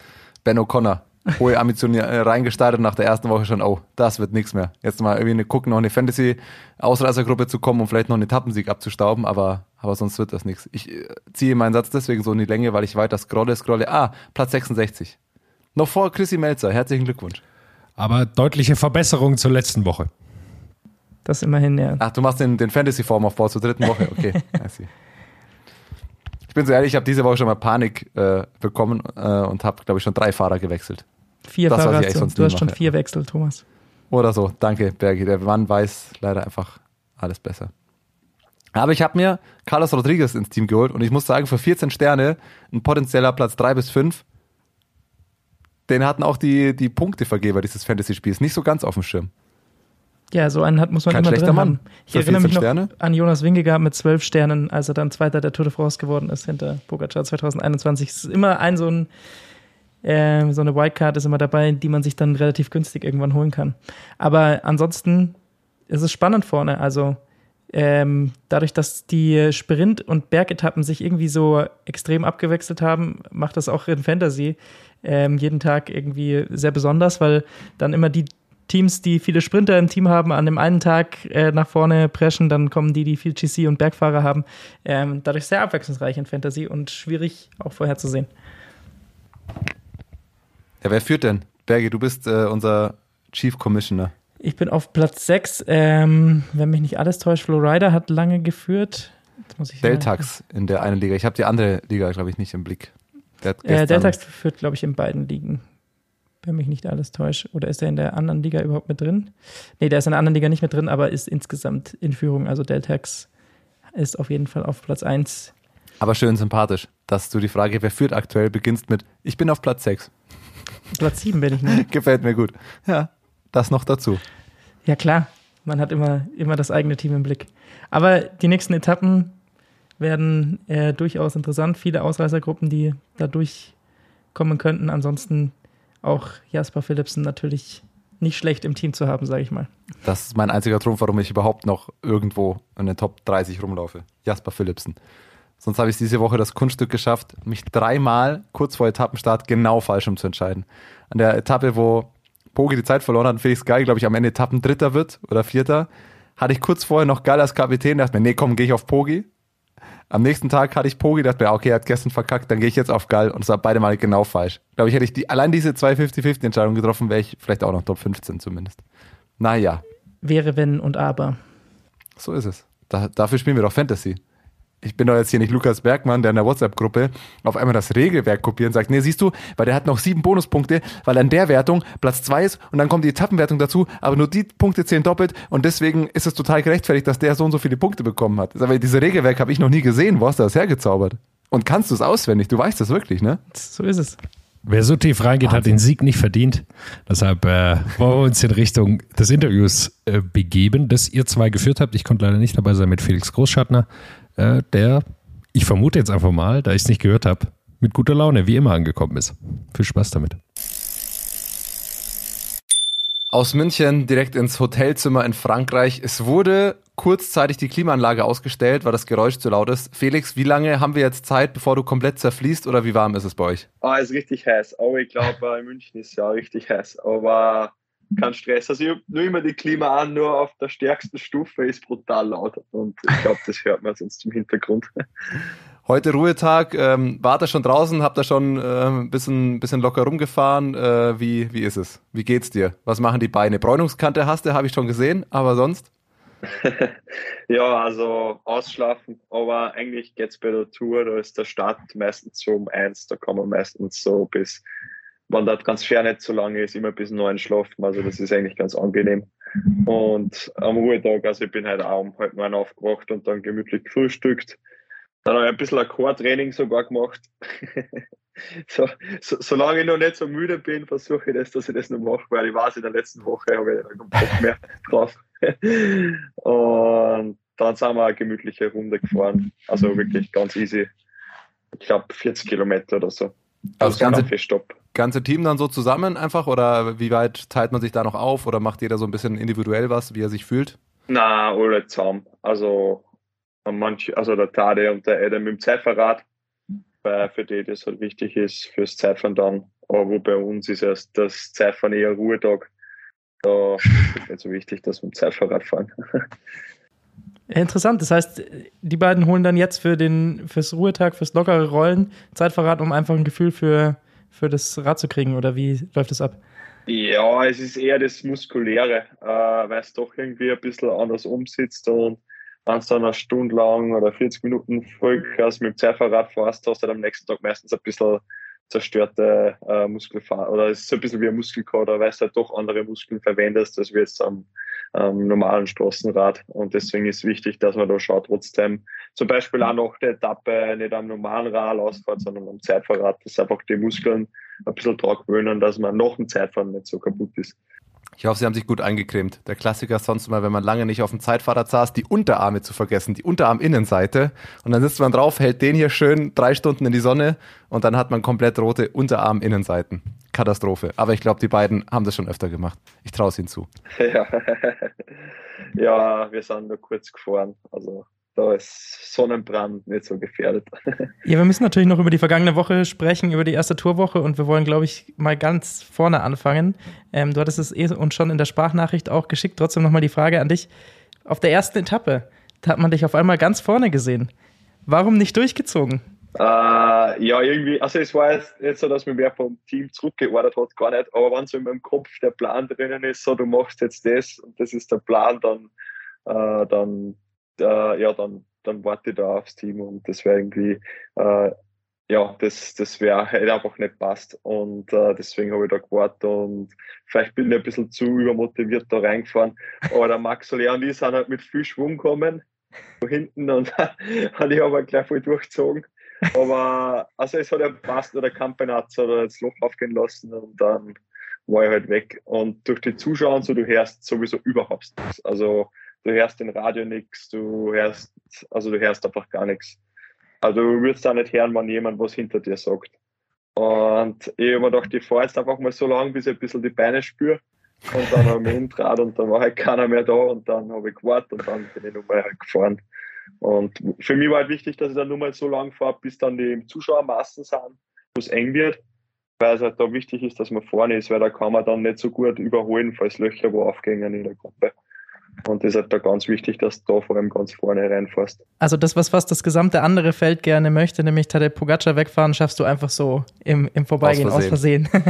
Ben O'Connor hohe Ambitionen reingestartet nach der ersten Woche schon, oh, das wird nichts mehr. Jetzt mal irgendwie eine, gucken, noch eine Fantasy-Ausreißergruppe zu kommen, um vielleicht noch einen Etappensieg abzustauben, aber, aber sonst wird das nichts. Ich äh, ziehe meinen Satz deswegen so in die Länge, weil ich weiter scrolle, scrolle. Ah, Platz 66. Noch vor Chrissy Melzer. Herzlichen Glückwunsch. Aber deutliche Verbesserung zur letzten Woche. Das immerhin, ja. Ach, du machst den, den Fantasy-Formaufbau zur dritten Woche. Okay, Ich bin so ehrlich, ich habe diese Woche schon mal Panik äh, bekommen äh, und habe, glaube ich, schon drei Fahrer gewechselt. Vier das, Fahrer, du, du hast schon vier Wechsel, Thomas. Oder so, danke, Bergi. Der Mann weiß leider einfach alles besser. Aber ich habe mir Carlos Rodriguez ins Team geholt und ich muss sagen, für 14 Sterne ein potenzieller Platz 3 bis 5, den hatten auch die, die Punktevergeber dieses Fantasy-Spiels nicht so ganz auf dem Schirm. Ja, so einen hat, muss man Kein immer drin Mann. haben. Ich erinnere mich noch Sterne? an Jonas Wingegaard mit zwölf Sternen, als er dann Zweiter der Tour de France geworden ist hinter Pogacar 2021. Es ist immer ein so ein äh, so eine Wildcard ist immer dabei, die man sich dann relativ günstig irgendwann holen kann. Aber ansonsten ist es spannend vorne. Also ähm, dadurch, dass die Sprint- und Bergetappen sich irgendwie so extrem abgewechselt haben, macht das auch in Fantasy ähm, jeden Tag irgendwie sehr besonders, weil dann immer die Teams, die viele Sprinter im Team haben, an dem einen Tag äh, nach vorne preschen, dann kommen die, die viel GC und Bergfahrer haben. Ähm, dadurch sehr abwechslungsreich in Fantasy und schwierig auch vorherzusehen. Ja, wer führt denn? Bergi, du bist äh, unser Chief Commissioner. Ich bin auf Platz 6. Ähm, wenn mich nicht alles täuscht, Flowrider hat lange geführt. Deltax in der einen Liga. Ich habe die andere Liga, glaube ich, nicht im Blick. Der äh, Deltax führt, glaube ich, in beiden Ligen. Wenn mich nicht alles täuscht. Oder ist er in der anderen Liga überhaupt mit drin? Nee, der ist in der anderen Liga nicht mit drin, aber ist insgesamt in Führung. Also Deltax ist auf jeden Fall auf Platz 1. Aber schön sympathisch, dass du die Frage, wer führt aktuell, beginnst mit Ich bin auf Platz 6. Platz 7 bin ich nicht. Gefällt mir gut. Ja, das noch dazu. Ja, klar. Man hat immer, immer das eigene Team im Blick. Aber die nächsten Etappen werden äh, durchaus interessant. Viele Ausreißergruppen, die da durchkommen könnten. Ansonsten auch Jasper Philipsen natürlich nicht schlecht im Team zu haben, sage ich mal. Das ist mein einziger Trumpf, warum ich überhaupt noch irgendwo in den Top 30 rumlaufe. Jasper Philipsen. Sonst habe ich diese Woche das Kunststück geschafft, mich dreimal kurz vor Etappenstart genau falsch um zu entscheiden. An der Etappe, wo Pogi die Zeit verloren hat Felix Geil, glaube ich, am Ende Etappendritter wird oder Vierter, hatte ich kurz vorher noch Geil als Kapitän, dachte mir, nee, komm, gehe ich auf Pogi. Am nächsten Tag hatte ich Pogi, dachte mir, okay, er hat gestern verkackt, dann gehe ich jetzt auf Gall und es war beide Mal genau falsch. Glaube ich, hätte ich die, allein diese zwei 50-50-Entscheidungen getroffen, wäre ich vielleicht auch noch Top 15 zumindest. Naja. Wäre, wenn und aber. So ist es. Da, dafür spielen wir doch Fantasy ich bin doch jetzt hier nicht Lukas Bergmann, der in der WhatsApp-Gruppe auf einmal das Regelwerk kopiert und sagt, nee, siehst du, weil der hat noch sieben Bonuspunkte, weil an der Wertung Platz zwei ist und dann kommt die Etappenwertung dazu, aber nur die Punkte zählen doppelt und deswegen ist es total gerechtfertigt, dass der so und so viele Punkte bekommen hat. Aber dieses Regelwerk habe ich noch nie gesehen. Wo hast du das hergezaubert? Und kannst du es auswendig? Du weißt das wirklich, ne? So ist es. Wer so tief reingeht, Wahnsinn. hat den Sieg nicht verdient. Deshalb äh, wollen wir uns in Richtung des Interviews äh, begeben, das ihr zwei geführt habt. Ich konnte leider nicht dabei sein mit Felix Großschattner äh, der, ich vermute jetzt einfach mal, da ich es nicht gehört habe, mit guter Laune wie immer angekommen ist. Viel Spaß damit. Aus München direkt ins Hotelzimmer in Frankreich. Es wurde kurzzeitig die Klimaanlage ausgestellt, weil das Geräusch zu laut ist. Felix, wie lange haben wir jetzt Zeit, bevor du komplett zerfließt oder wie warm ist es bei euch? Ah, es ist richtig heiß. Aber ich glaube, in München ist es ja richtig heiß. Aber kein Stress. Also ich habe nur immer die Klima an, nur auf der stärksten Stufe ist brutal laut. Und ich glaube, das hört man sonst im Hintergrund. Heute Ruhetag, ähm, war da schon draußen, habt ihr schon äh, ein bisschen, bisschen locker rumgefahren. Äh, wie, wie ist es? Wie geht's dir? Was machen die Beine? Bräunungskante hast du, habe ich schon gesehen, aber sonst? ja, also ausschlafen, aber eigentlich geht es bei der Tour, da ist der Start meistens so um eins, da kann man meistens so bis wenn ganz fair nicht so lange ist, immer bis neun schlafen. Also das ist eigentlich ganz angenehm. Und am Ruhetag, also ich bin halt auch um halb neun aufgewacht und dann gemütlich gefrühstückt. Dann habe ich ein bisschen ein Core-Training sogar gemacht. so, so, solange ich noch nicht so müde bin, versuche ich das, dass ich das noch mache, weil ich weiß, in der letzten Woche habe ich keinen Bock mehr drauf. und dann sind wir eine gemütliche Runde gefahren. Also wirklich ganz easy. Ich glaube 40 Kilometer oder so. Also, das ganze, ganze Team dann so zusammen einfach oder wie weit teilt man sich da noch auf oder macht jeder so ein bisschen individuell was, wie er sich fühlt? Na, alle zusammen. Also manch, also der Tade und der Adam mit dem Zeitverrat, weil für die das halt wichtig ist fürs Zeitfahren dann. Aber wo bei uns ist es das Zeitfahren eher Ruhetag. Da ist es nicht so wichtig, dass wir mit dem Zeitfahrrad fahren. Interessant. Das heißt, die beiden holen dann jetzt für den fürs Ruhetag, fürs lockere Rollen Zeitverrat, um einfach ein Gefühl für, für das Rad zu kriegen. Oder wie läuft das ab? Ja, es ist eher das Muskuläre, äh, weil es doch irgendwie ein bisschen anders umsitzt und wenn du dann eine Stunde lang oder 40 Minuten Vollgas mit dem Zeitverrat fährst, hast du dann am nächsten Tag meistens ein bisschen zerstörte äh, Muskelfaser oder es ist ein bisschen wie ein Muskelkater, weil du halt doch andere Muskeln verwendest, als wir jetzt am ähm, normalen Straßenrad. Und deswegen ist wichtig, dass man da schaut, trotzdem zum Beispiel auch noch die Etappe nicht am normalen Rad ausfährt, sondern am Zeitfahrrad, dass einfach die Muskeln ein bisschen dran gewöhnen, dass man nach dem Zeitfahren nicht so kaputt ist. Ich hoffe, Sie haben sich gut eingecremt. Der Klassiker sonst immer, wenn man lange nicht auf dem Zeitfahrrad saß, die Unterarme zu vergessen, die Unterarminnenseite. Und dann sitzt man drauf, hält den hier schön drei Stunden in die Sonne und dann hat man komplett rote Unterarminnenseiten. Katastrophe. Aber ich glaube, die beiden haben das schon öfter gemacht. Ich traue es ihnen zu. Ja. ja, wir sind nur kurz gefahren. Also da ist Sonnenbrand nicht so gefährdet. Ja, wir müssen natürlich noch über die vergangene Woche sprechen, über die erste Tourwoche und wir wollen, glaube ich, mal ganz vorne anfangen. Ähm, du hattest es eh uns schon in der Sprachnachricht auch geschickt. Trotzdem nochmal die Frage an dich. Auf der ersten Etappe, da hat man dich auf einmal ganz vorne gesehen. Warum nicht durchgezogen? Äh, ja, irgendwie, also es war jetzt nicht so, dass mir wer vom Team zurückgeordert hat, gar nicht, aber wenn so in meinem Kopf der Plan drinnen ist, so du machst jetzt das und das ist der Plan, dann, äh, dann, äh, ja, dann, dann warte ich da aufs Team und das wäre irgendwie, äh, ja, das, das wäre hätte einfach nicht passt und äh, deswegen habe ich da gewartet und vielleicht bin ich ein bisschen zu übermotiviert da reingefahren, aber der Max Soler und ich sind halt mit viel Schwung gekommen, hinten und habe ich aber gleich voll durchgezogen aber also es hat ja passt, der Kampenat hat das Loch aufgehen lassen und dann war ich halt weg. Und durch die Zuschauer und so, du hörst sowieso überhaupt nichts. Also du hörst den Radio nichts, du hörst, also du hörst einfach gar nichts. Also du würdest da nicht hören, wenn jemand was hinter dir sagt. Und ich habe mir gedacht, ich fahre jetzt einfach mal so lange, bis ich ein bisschen die Beine spüre. Und dann habe ich mich umgedreht und dann war halt keiner mehr da und dann habe ich gewartet und dann bin ich nochmal halt gefahren. Und für mich war halt wichtig, dass ich dann nur mal so lange fahre, bis dann die Zuschauermassen sind, wo es eng wird, weil es halt da wichtig ist, dass man vorne ist, weil da kann man dann nicht so gut überholen, falls Löcher wo aufgehen in der Gruppe. Und das ist halt da ganz wichtig, dass du da vor allem ganz vorne reinfährst. Also das, was fast das gesamte andere Feld gerne möchte, nämlich Tadej Pogacar wegfahren, schaffst du einfach so im, im Vorbeigehen aus Versehen. Aus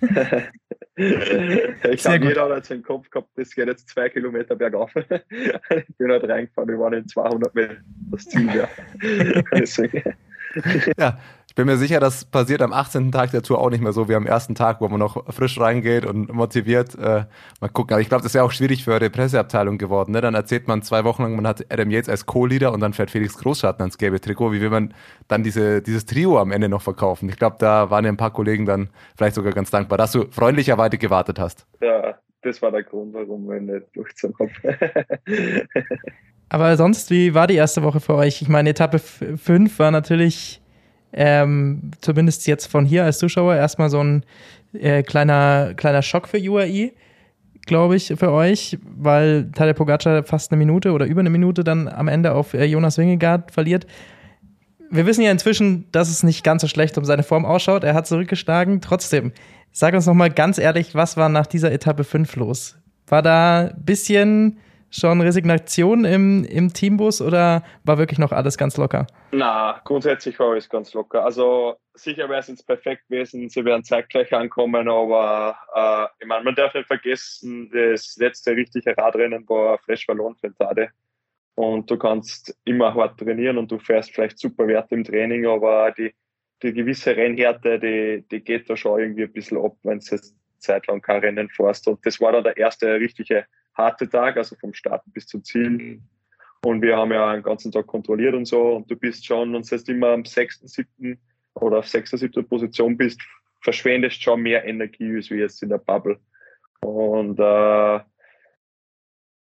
Versehen. ich habe jeder hat im Kopf gehabt, das geht jetzt zwei Kilometer bergauf. ich bin halt reingefahren, wir waren in 200 Meter das Ziel. Ja. ja, bin mir sicher, das passiert am 18. Tag der Tour auch nicht mehr so wie am ersten Tag, wo man noch frisch reingeht und motiviert. Äh, mal gucken. Aber ich glaube, das ist ja auch schwierig für die Presseabteilung geworden. Ne? Dann erzählt man zwei Wochen lang, man hat Adam Yates als Co-Leader und dann fährt Felix Großschatten ans gelbe Trikot. Wie will man dann diese, dieses Trio am Ende noch verkaufen? Ich glaube, da waren ja ein paar Kollegen dann vielleicht sogar ganz dankbar, dass du freundlicherweise gewartet hast. Ja, das war der Grund, warum wir nicht haben. Aber sonst, wie war die erste Woche für euch? Ich meine, Etappe 5 war natürlich ähm, zumindest jetzt von hier als Zuschauer erstmal so ein äh, kleiner, kleiner Schock für UAE, glaube ich, für euch, weil Tadej Pogacar fast eine Minute oder über eine Minute dann am Ende auf äh, Jonas Wingegaard verliert. Wir wissen ja inzwischen, dass es nicht ganz so schlecht um seine Form ausschaut. Er hat zurückgeschlagen. Trotzdem, sag uns noch mal ganz ehrlich, was war nach dieser Etappe 5 los? War da ein bisschen schon Resignation im, im Teambus oder war wirklich noch alles ganz locker? Na, grundsätzlich war alles ganz locker. Also sicher wäre es jetzt perfekt gewesen, sie wären zeitgleich ankommen, aber äh, ich meine, man darf nicht vergessen, das letzte richtige Radrennen war Flash Ballon Fentade. Und du kannst immer hart trainieren und du fährst vielleicht super Werte im Training, aber die, die gewisse Rennhärte, die, die geht da schon irgendwie ein bisschen ab, wenn du jetzt zeitlang kein Rennen fährst. Und das war dann der erste richtige harte Tag, also vom Start bis zum Ziel. Und wir haben ja einen ganzen Tag kontrolliert und so. Und du bist schon, und selbst immer am sechsten, siebten oder auf sechster, siebter Position bist, verschwendest schon mehr Energie als wie jetzt in der Bubble. Und äh,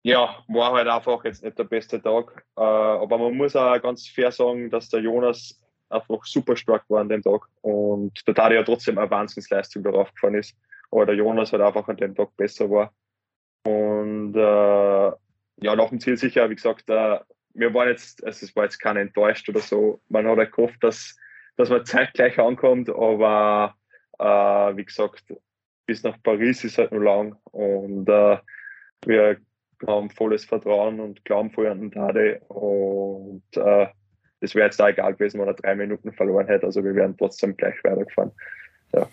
ja, war halt einfach jetzt nicht der beste Tag. Äh, aber man muss auch ganz fair sagen, dass der Jonas einfach super stark war an dem Tag. Und der ja trotzdem eine Wahnsinnsleistung darauf gefahren ist. Aber der Jonas halt einfach an dem Tag besser war. Und äh, ja, nach dem Ziel sicher, wie gesagt, äh, wir waren jetzt, also es war jetzt keiner enttäuscht oder so. Man hat halt gehofft, dass, dass man zeitgleich ankommt, aber äh, wie gesagt, bis nach Paris ist halt nur lang und äh, wir haben volles Vertrauen und glauben voll an den Tade und äh, es wäre jetzt da egal gewesen, wenn er drei Minuten verloren hätte, also wir wären trotzdem gleich weitergefahren. Ja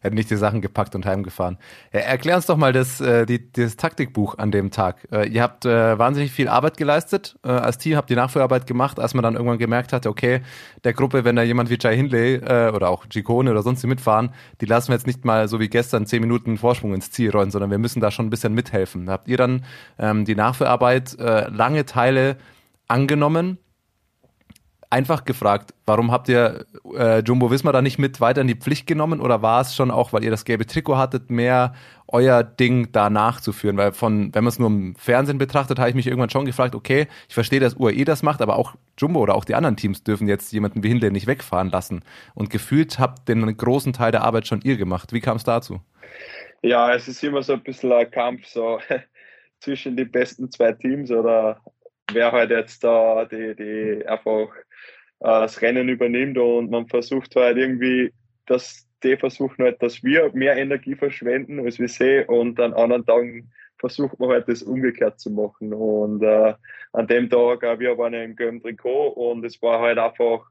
hätten nicht die Sachen gepackt und heimgefahren. Erklär uns doch mal das, äh, die, das Taktikbuch an dem Tag. Äh, ihr habt äh, wahnsinnig viel Arbeit geleistet. Äh, als Team habt ihr Nachführarbeit gemacht, als man dann irgendwann gemerkt hatte, okay, der Gruppe, wenn da jemand wie Jai Hindley äh, oder auch Gicone oder sonst die mitfahren, die lassen wir jetzt nicht mal so wie gestern zehn Minuten Vorsprung ins Ziel rollen, sondern wir müssen da schon ein bisschen mithelfen. Da habt ihr dann ähm, die Nachführarbeit äh, lange Teile angenommen einfach gefragt, warum habt ihr äh, Jumbo Wismar da nicht mit weiter in die Pflicht genommen oder war es schon auch, weil ihr das gelbe Trikot hattet, mehr euer Ding da nachzuführen? Weil von, wenn man es nur im Fernsehen betrachtet, habe ich mich irgendwann schon gefragt, okay, ich verstehe, dass UAE das macht, aber auch Jumbo oder auch die anderen Teams dürfen jetzt jemanden wie Hindley nicht wegfahren lassen. Und gefühlt habt den großen Teil der Arbeit schon ihr gemacht. Wie kam es dazu? Ja, es ist immer so ein bisschen ein Kampf so zwischen die besten zwei Teams oder wer halt jetzt da die, die einfach das Rennen übernimmt und man versucht halt irgendwie, dass die versuchen halt, dass wir mehr Energie verschwenden als wir sehen und an anderen Tagen versucht man halt das umgekehrt zu machen und äh, an dem Tag, äh, wir waren im gelben Trikot und es war halt einfach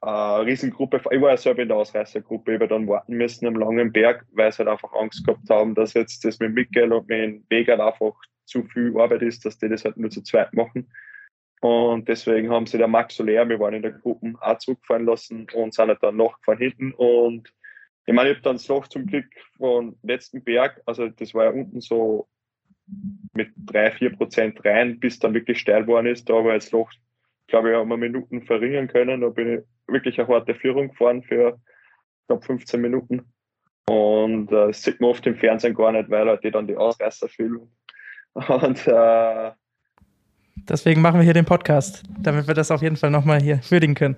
eine Riesengruppe, ich war ja selber in der Ausreißergruppe, ich habe dann warten müssen am langen Berg, weil sie halt einfach Angst gehabt haben, dass jetzt das mit Mikkel und mit Wegern einfach zu viel Arbeit ist, dass die das halt nur zu zweit machen. Und deswegen haben sie der Max Soler, wir waren in der Gruppe, auch zurückfahren lassen und sind halt dann nachgefahren hinten. Und ich meine, ich habe dann das Loch zum Glück von letzten Berg, also das war ja unten so mit drei, vier Prozent rein, bis dann wirklich steil geworden ist. Da war jetzt Loch, glaube ich, haben wir Minuten verringern können. Da bin ich wirklich eine harte Führung gefahren für knapp 15 Minuten. Und äh, das sieht man oft im Fernsehen gar nicht, weil halt die dann die Ausreißer filmen. Und äh, Deswegen machen wir hier den Podcast, damit wir das auf jeden Fall nochmal hier würdigen können.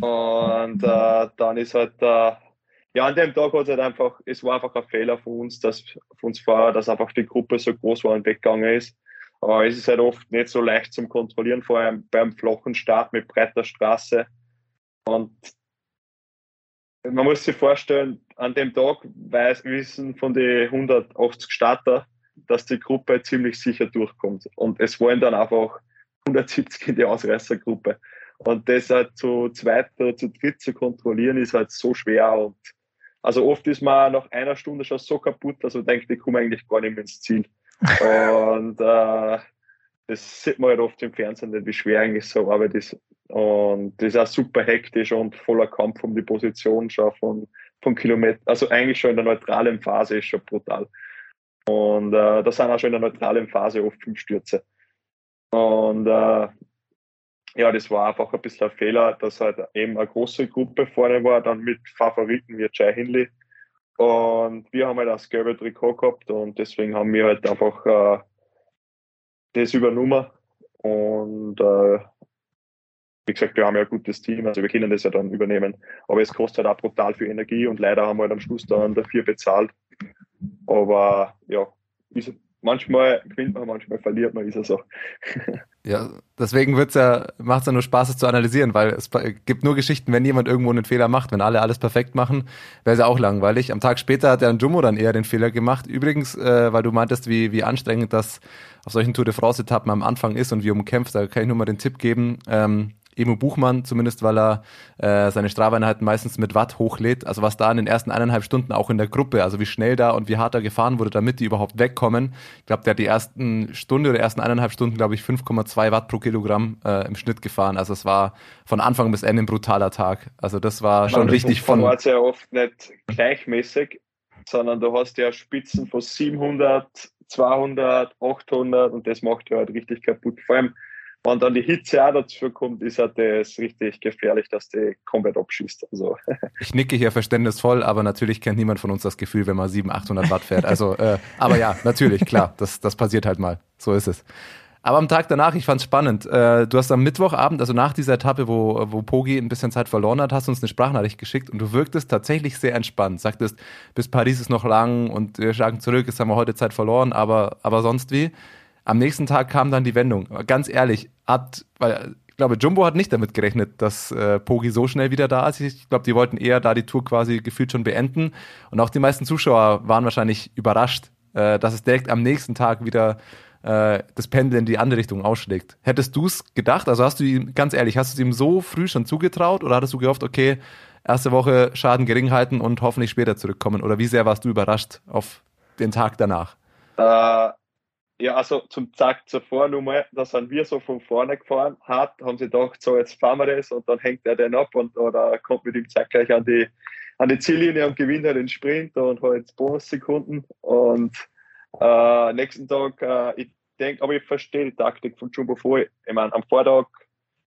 Und äh, dann ist halt, äh, ja, an dem Tag hat es halt einfach, es war einfach ein Fehler von uns, dass von uns war, dass einfach die Gruppe so groß war und weggegangen ist. Aber es ist halt oft nicht so leicht zum Kontrollieren, vor allem beim flachen Start mit breiter Straße. Und man muss sich vorstellen, an dem Tag weiß, wissen von den 180 Starter, dass die Gruppe ziemlich sicher durchkommt. Und es wollen dann einfach 170 in die Ausreißergruppe. Und das halt zu zweit oder zu dritt zu kontrollieren, ist halt so schwer. Und also oft ist man nach einer Stunde schon so kaputt, dass man denkt, ich komme eigentlich gar nicht mehr ins Ziel. und äh, das sieht man halt oft im Fernsehen nicht, wie schwer eigentlich so Arbeit ist. Und das ist auch super hektisch und voller Kampf um die Position schon von, von Kilometern. Also eigentlich schon in der neutralen Phase ist schon brutal. Und äh, da sind auch schon in der neutralen Phase oft fünf Stürze. Und äh, ja, das war einfach ein bisschen ein Fehler, dass halt eben eine große Gruppe vorne war, dann mit Favoriten wie Jai Hindley. Und wir haben halt das gelbe Trikot gehabt und deswegen haben wir halt einfach äh, das übernommen. Und äh, wie gesagt, wir haben ja ein gutes Team, also wir können das ja dann übernehmen. Aber es kostet halt auch brutal viel Energie und leider haben wir halt am Schluss dann dafür bezahlt. Aber ja, ist, manchmal gewinnt man, manchmal verliert man, ist es so. Ja, deswegen ja, macht es ja nur Spaß, es zu analysieren, weil es gibt nur Geschichten, wenn jemand irgendwo einen Fehler macht, wenn alle alles perfekt machen, wäre es ja auch langweilig. Am Tag später hat der Jumbo dann eher den Fehler gemacht. Übrigens, äh, weil du meintest, wie, wie anstrengend das auf solchen Tour de France-Etappen am Anfang ist und wie umkämpft, da kann ich nur mal den Tipp geben. Ähm, Emo Buchmann, zumindest weil er äh, seine Strafeinheiten meistens mit Watt hochlädt. Also was da in den ersten eineinhalb Stunden auch in der Gruppe, also wie schnell da und wie hart da gefahren wurde, damit die überhaupt wegkommen. Ich glaube, der hat die ersten Stunde oder ersten eineinhalb Stunden, glaube ich, 5,2 Watt pro Kilogramm äh, im Schnitt gefahren. Also es war von Anfang bis Ende ein brutaler Tag. Also das war schon richtig von... war ja oft nicht gleichmäßig, sondern du hast ja Spitzen von 700, 200, 800 und das macht ja halt richtig kaputt. Vor allem wenn dann die Hitze auch dazu kommt, ist halt das richtig gefährlich, dass die komplett abschießt. Also. Ich nicke hier verständnisvoll, aber natürlich kennt niemand von uns das Gefühl, wenn man 700, 800 Watt fährt. Also, äh, aber ja, natürlich, klar, das, das passiert halt mal. So ist es. Aber am Tag danach, ich fand es spannend. Äh, du hast am Mittwochabend, also nach dieser Etappe, wo, wo Pogi ein bisschen Zeit verloren hat, hast du uns eine Sprachnachricht geschickt und du wirktest tatsächlich sehr entspannt. Sagtest, bis Paris ist noch lang und wir schlagen zurück, jetzt haben wir heute Zeit verloren, aber, aber sonst wie. Am nächsten Tag kam dann die Wendung. Ganz ehrlich, hat, weil ich glaube, Jumbo hat nicht damit gerechnet, dass äh, Pogi so schnell wieder da ist. Ich glaube, die wollten eher da die Tour quasi gefühlt schon beenden. Und auch die meisten Zuschauer waren wahrscheinlich überrascht, äh, dass es direkt am nächsten Tag wieder äh, das Pendel in die andere Richtung ausschlägt. Hättest du es gedacht? Also hast du ihm, ganz ehrlich, hast du es ihm so früh schon zugetraut oder hattest du gehofft, okay, erste Woche Schaden gering halten und hoffentlich später zurückkommen? Oder wie sehr warst du überrascht auf den Tag danach? Äh, ja, also zum Tag zuvor nur mal, da sind wir so von vorne gefahren, hart, haben sie gedacht, so jetzt fahren wir das und dann hängt er den ab und oder kommt mit ihm zeitgleich an die, an die Ziellinie und gewinnt halt den Sprint und halt Bonussekunden. Und äh, nächsten Tag, äh, ich denke, aber ich verstehe die Taktik von Jumbo voll. Ich meine, am Vortag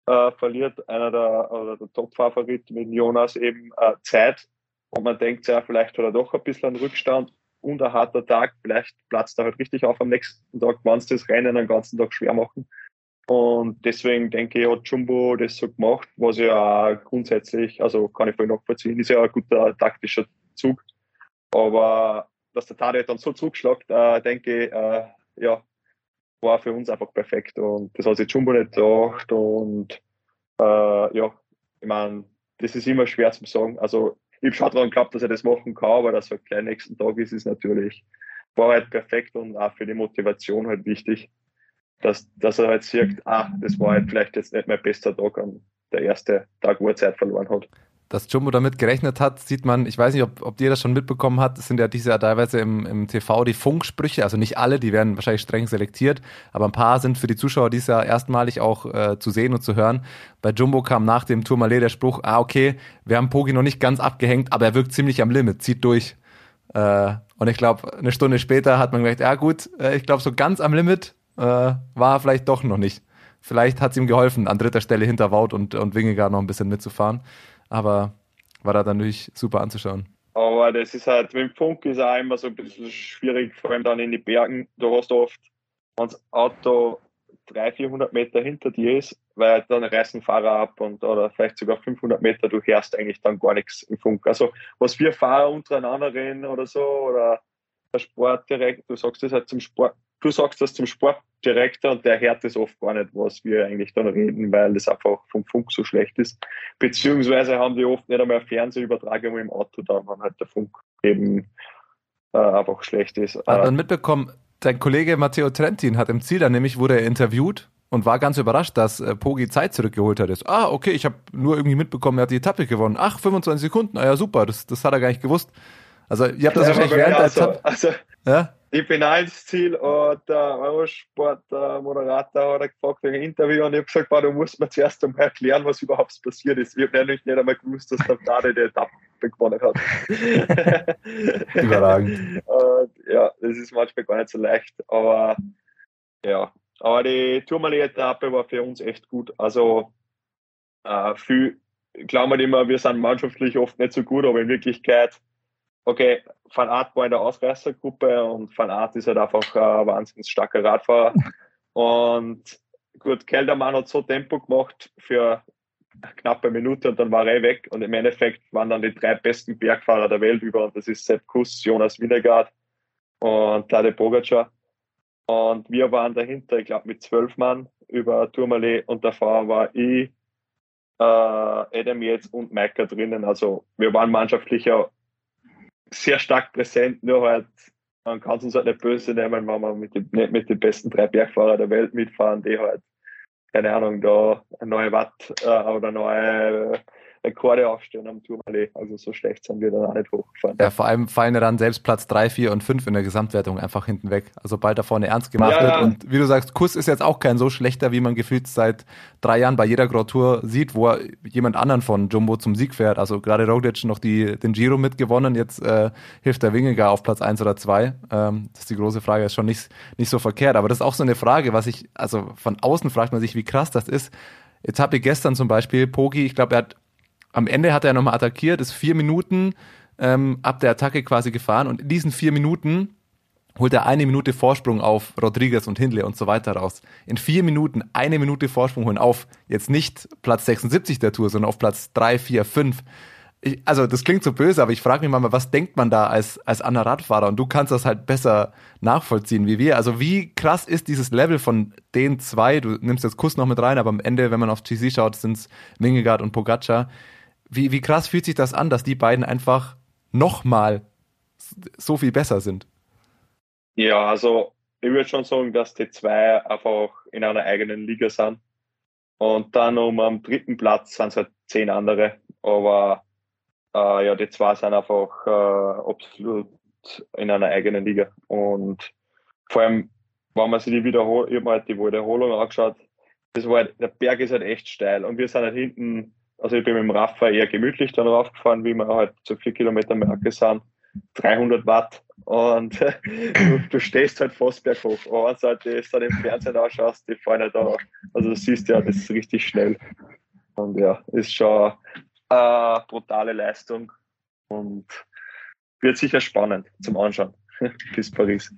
äh, verliert einer der, oder der Top-Favorit mit Jonas eben äh, Zeit und man denkt ja, vielleicht hat er doch ein bisschen einen Rückstand und ein harter Tag, vielleicht platzt er halt richtig auf am nächsten Tag, wenn sie das Rennen den ganzen Tag schwer machen. Und deswegen denke ich, hat Jumbo das so gemacht, was ja grundsätzlich, also kann ich voll nachvollziehen, ist ja ein guter taktischer Zug. Aber dass der Tade dann so zugeschlagt, äh, denke ich, äh, ja, war für uns einfach perfekt. Und das hat sich Jumbo nicht gedacht. Und äh, ja, ich meine, das ist immer schwer zu sagen. Also ich habe schon daran geglaubt, dass er das machen kann, aber dass er gleich nächsten Tag ist, ist natürlich, war halt perfekt und auch für die Motivation halt wichtig, dass, dass er halt sieht, ah, das war halt vielleicht jetzt nicht mein bester Tag an der erste Tag, wo er Zeit verloren hat dass Jumbo damit gerechnet hat, sieht man, ich weiß nicht, ob, ob ihr das schon mitbekommen habt, es sind ja dieses Jahr teilweise im, im TV die Funksprüche, also nicht alle, die werden wahrscheinlich streng selektiert, aber ein paar sind für die Zuschauer dieses Jahr erstmalig auch äh, zu sehen und zu hören. Bei Jumbo kam nach dem Tourmalet der Spruch, ah okay, wir haben Pogi noch nicht ganz abgehängt, aber er wirkt ziemlich am Limit, zieht durch. Äh, und ich glaube, eine Stunde später hat man gedacht, ja gut, äh, ich glaube, so ganz am Limit äh, war er vielleicht doch noch nicht. Vielleicht hat es ihm geholfen, an dritter Stelle hinter Wout und, und Wingegaard noch ein bisschen mitzufahren aber war da dann natürlich super anzuschauen. Aber das ist halt, mit dem Funk ist auch immer so ein bisschen schwierig, vor allem dann in die Bergen. Du hast oft, wenn das Auto 300, 400 Meter hinter dir ist, weil dann reißen Fahrer ab und oder vielleicht sogar 500 Meter, du hörst eigentlich dann gar nichts im Funk. Also was wir Fahrer untereinander reden oder so oder der Sport direkt, du sagst das halt zum Sport, du sagst das zum Sportdirektor und der hört das oft gar nicht, was wir eigentlich dann reden, weil das einfach vom Funk so schlecht ist. Beziehungsweise haben die oft nicht einmal Fernsehübertragung im Auto da, wenn halt der Funk eben äh, einfach schlecht ist. Hat man mitbekommen, dein Kollege Matteo Trentin hat im Ziel dann nämlich, wurde er interviewt und war ganz überrascht, dass äh, Pogi Zeit zurückgeholt hat. Ah, okay, ich habe nur irgendwie mitbekommen, er hat die Etappe gewonnen. Ach, 25 Sekunden, ah ja super, das, das hat er gar nicht gewusst. Also ihr habt das ja, wahrscheinlich während also, der Etappe... Also, ja? ich bin auch ins Ziel und der Eurosport-Moderator hat gefragt wegen Interview und ich habe gesagt, du musst mir zuerst einmal erklären, was überhaupt passiert ist. Ich habe nämlich nicht einmal gewusst, dass der Dade die Etappe gewonnen hat. Überragend. und, ja, das ist manchmal gar nicht so leicht, aber ja. Aber die Tourmalet-Etappe war für uns echt gut. Also äh, viel, glauben wir immer, wir sind mannschaftlich oft nicht so gut, aber in Wirklichkeit okay, Van Art war in der Ausreißergruppe und Van Art ist halt einfach ein wahnsinnig starker Radfahrer. Und gut, Keldermann hat so Tempo gemacht für eine knappe Minute und dann war er weg. Und im Endeffekt waren dann die drei besten Bergfahrer der Welt über. Und das ist Sepp Kuss, Jonas Winnegaard und Tade Pogacar. Und wir waren dahinter, ich glaube, mit zwölf Mann über Tourmalet und davor war ich, äh, Adam Yates und Maika drinnen. Also wir waren mannschaftlicher sehr stark präsent, nur halt, man kann es uns halt nicht böse nehmen, wenn wir mit den, nicht mit den besten drei Bergfahrer der Welt mitfahren, die halt, keine Ahnung, da eine neue Watt äh, oder neue Rekorde aufstellen am Tourmalet. Also so schlecht sind wir dann auch nicht hochgefahren. Ja, vor allem fallen ja dann selbst Platz 3, 4 und 5 in der Gesamtwertung einfach hinten weg. Also bald da vorne ernst gemacht ja, wird. Und wie du sagst, Kuss ist jetzt auch kein so schlechter, wie man gefühlt seit drei Jahren bei jeder Grand Tour sieht, wo er jemand anderen von Jumbo zum Sieg fährt. Also gerade Roglic noch die, den Giro mitgewonnen, jetzt äh, hilft der Wingegar auf Platz 1 oder 2. Ähm, das ist die große Frage, ist schon nicht, nicht so verkehrt. Aber das ist auch so eine Frage, was ich, also von außen fragt man sich, wie krass das ist. Jetzt habe ich gestern zum Beispiel Pogi, ich glaube, er hat am Ende hat er nochmal attackiert, ist vier Minuten ähm, ab der Attacke quasi gefahren und in diesen vier Minuten holt er eine Minute Vorsprung auf Rodriguez und Hindley und so weiter raus. In vier Minuten eine Minute Vorsprung holen auf jetzt nicht Platz 76 der Tour, sondern auf Platz 3, 4, 5. Ich, also das klingt so böse, aber ich frage mich mal, was denkt man da als, als anderer Radfahrer? Und du kannst das halt besser nachvollziehen wie wir. Also wie krass ist dieses Level von den zwei? Du nimmst jetzt Kuss noch mit rein, aber am Ende, wenn man auf GC schaut, sind es Wingegaard und Pogacar wie, wie krass fühlt sich das an, dass die beiden einfach nochmal so viel besser sind? Ja, also ich würde schon sagen, dass die zwei einfach in einer eigenen Liga sind. Und dann um am dritten Platz sind es halt zehn andere. Aber äh, ja, die zwei sind einfach äh, absolut in einer eigenen Liga. Und vor allem, wenn man sich die Wiederholung, ich habe halt die Wiederholung angeschaut, das war halt, der Berg ist halt echt steil und wir sind halt hinten also ich bin mit dem Raffa eher gemütlich dann raufgefahren, wie wir halt zu vier Kilometer Marke sind. 300 Watt und du, du, stehst halt fast berghoch. Aber wenn du das dann im Fernsehen ausschaust, die fallen halt auch. Also du siehst ja, das ist richtig schnell. Und ja, ist schon eine brutale Leistung und wird sicher spannend zum Anschauen bis Paris.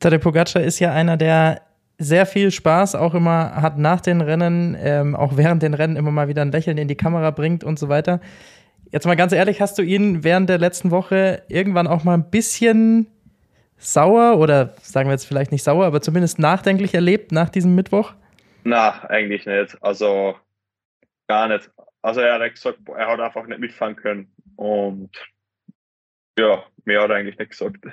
Tadej Pogacar ist ja einer, der sehr viel Spaß auch immer hat nach den Rennen, ähm, auch während den Rennen immer mal wieder ein Lächeln in die Kamera bringt und so weiter. Jetzt mal ganz ehrlich, hast du ihn während der letzten Woche irgendwann auch mal ein bisschen sauer oder sagen wir jetzt vielleicht nicht sauer, aber zumindest nachdenklich erlebt nach diesem Mittwoch? Na, eigentlich nicht. Also gar nicht. Also er hat gesagt, er hat einfach nicht mitfahren können. Und ja, mehr hat er eigentlich nicht gesagt.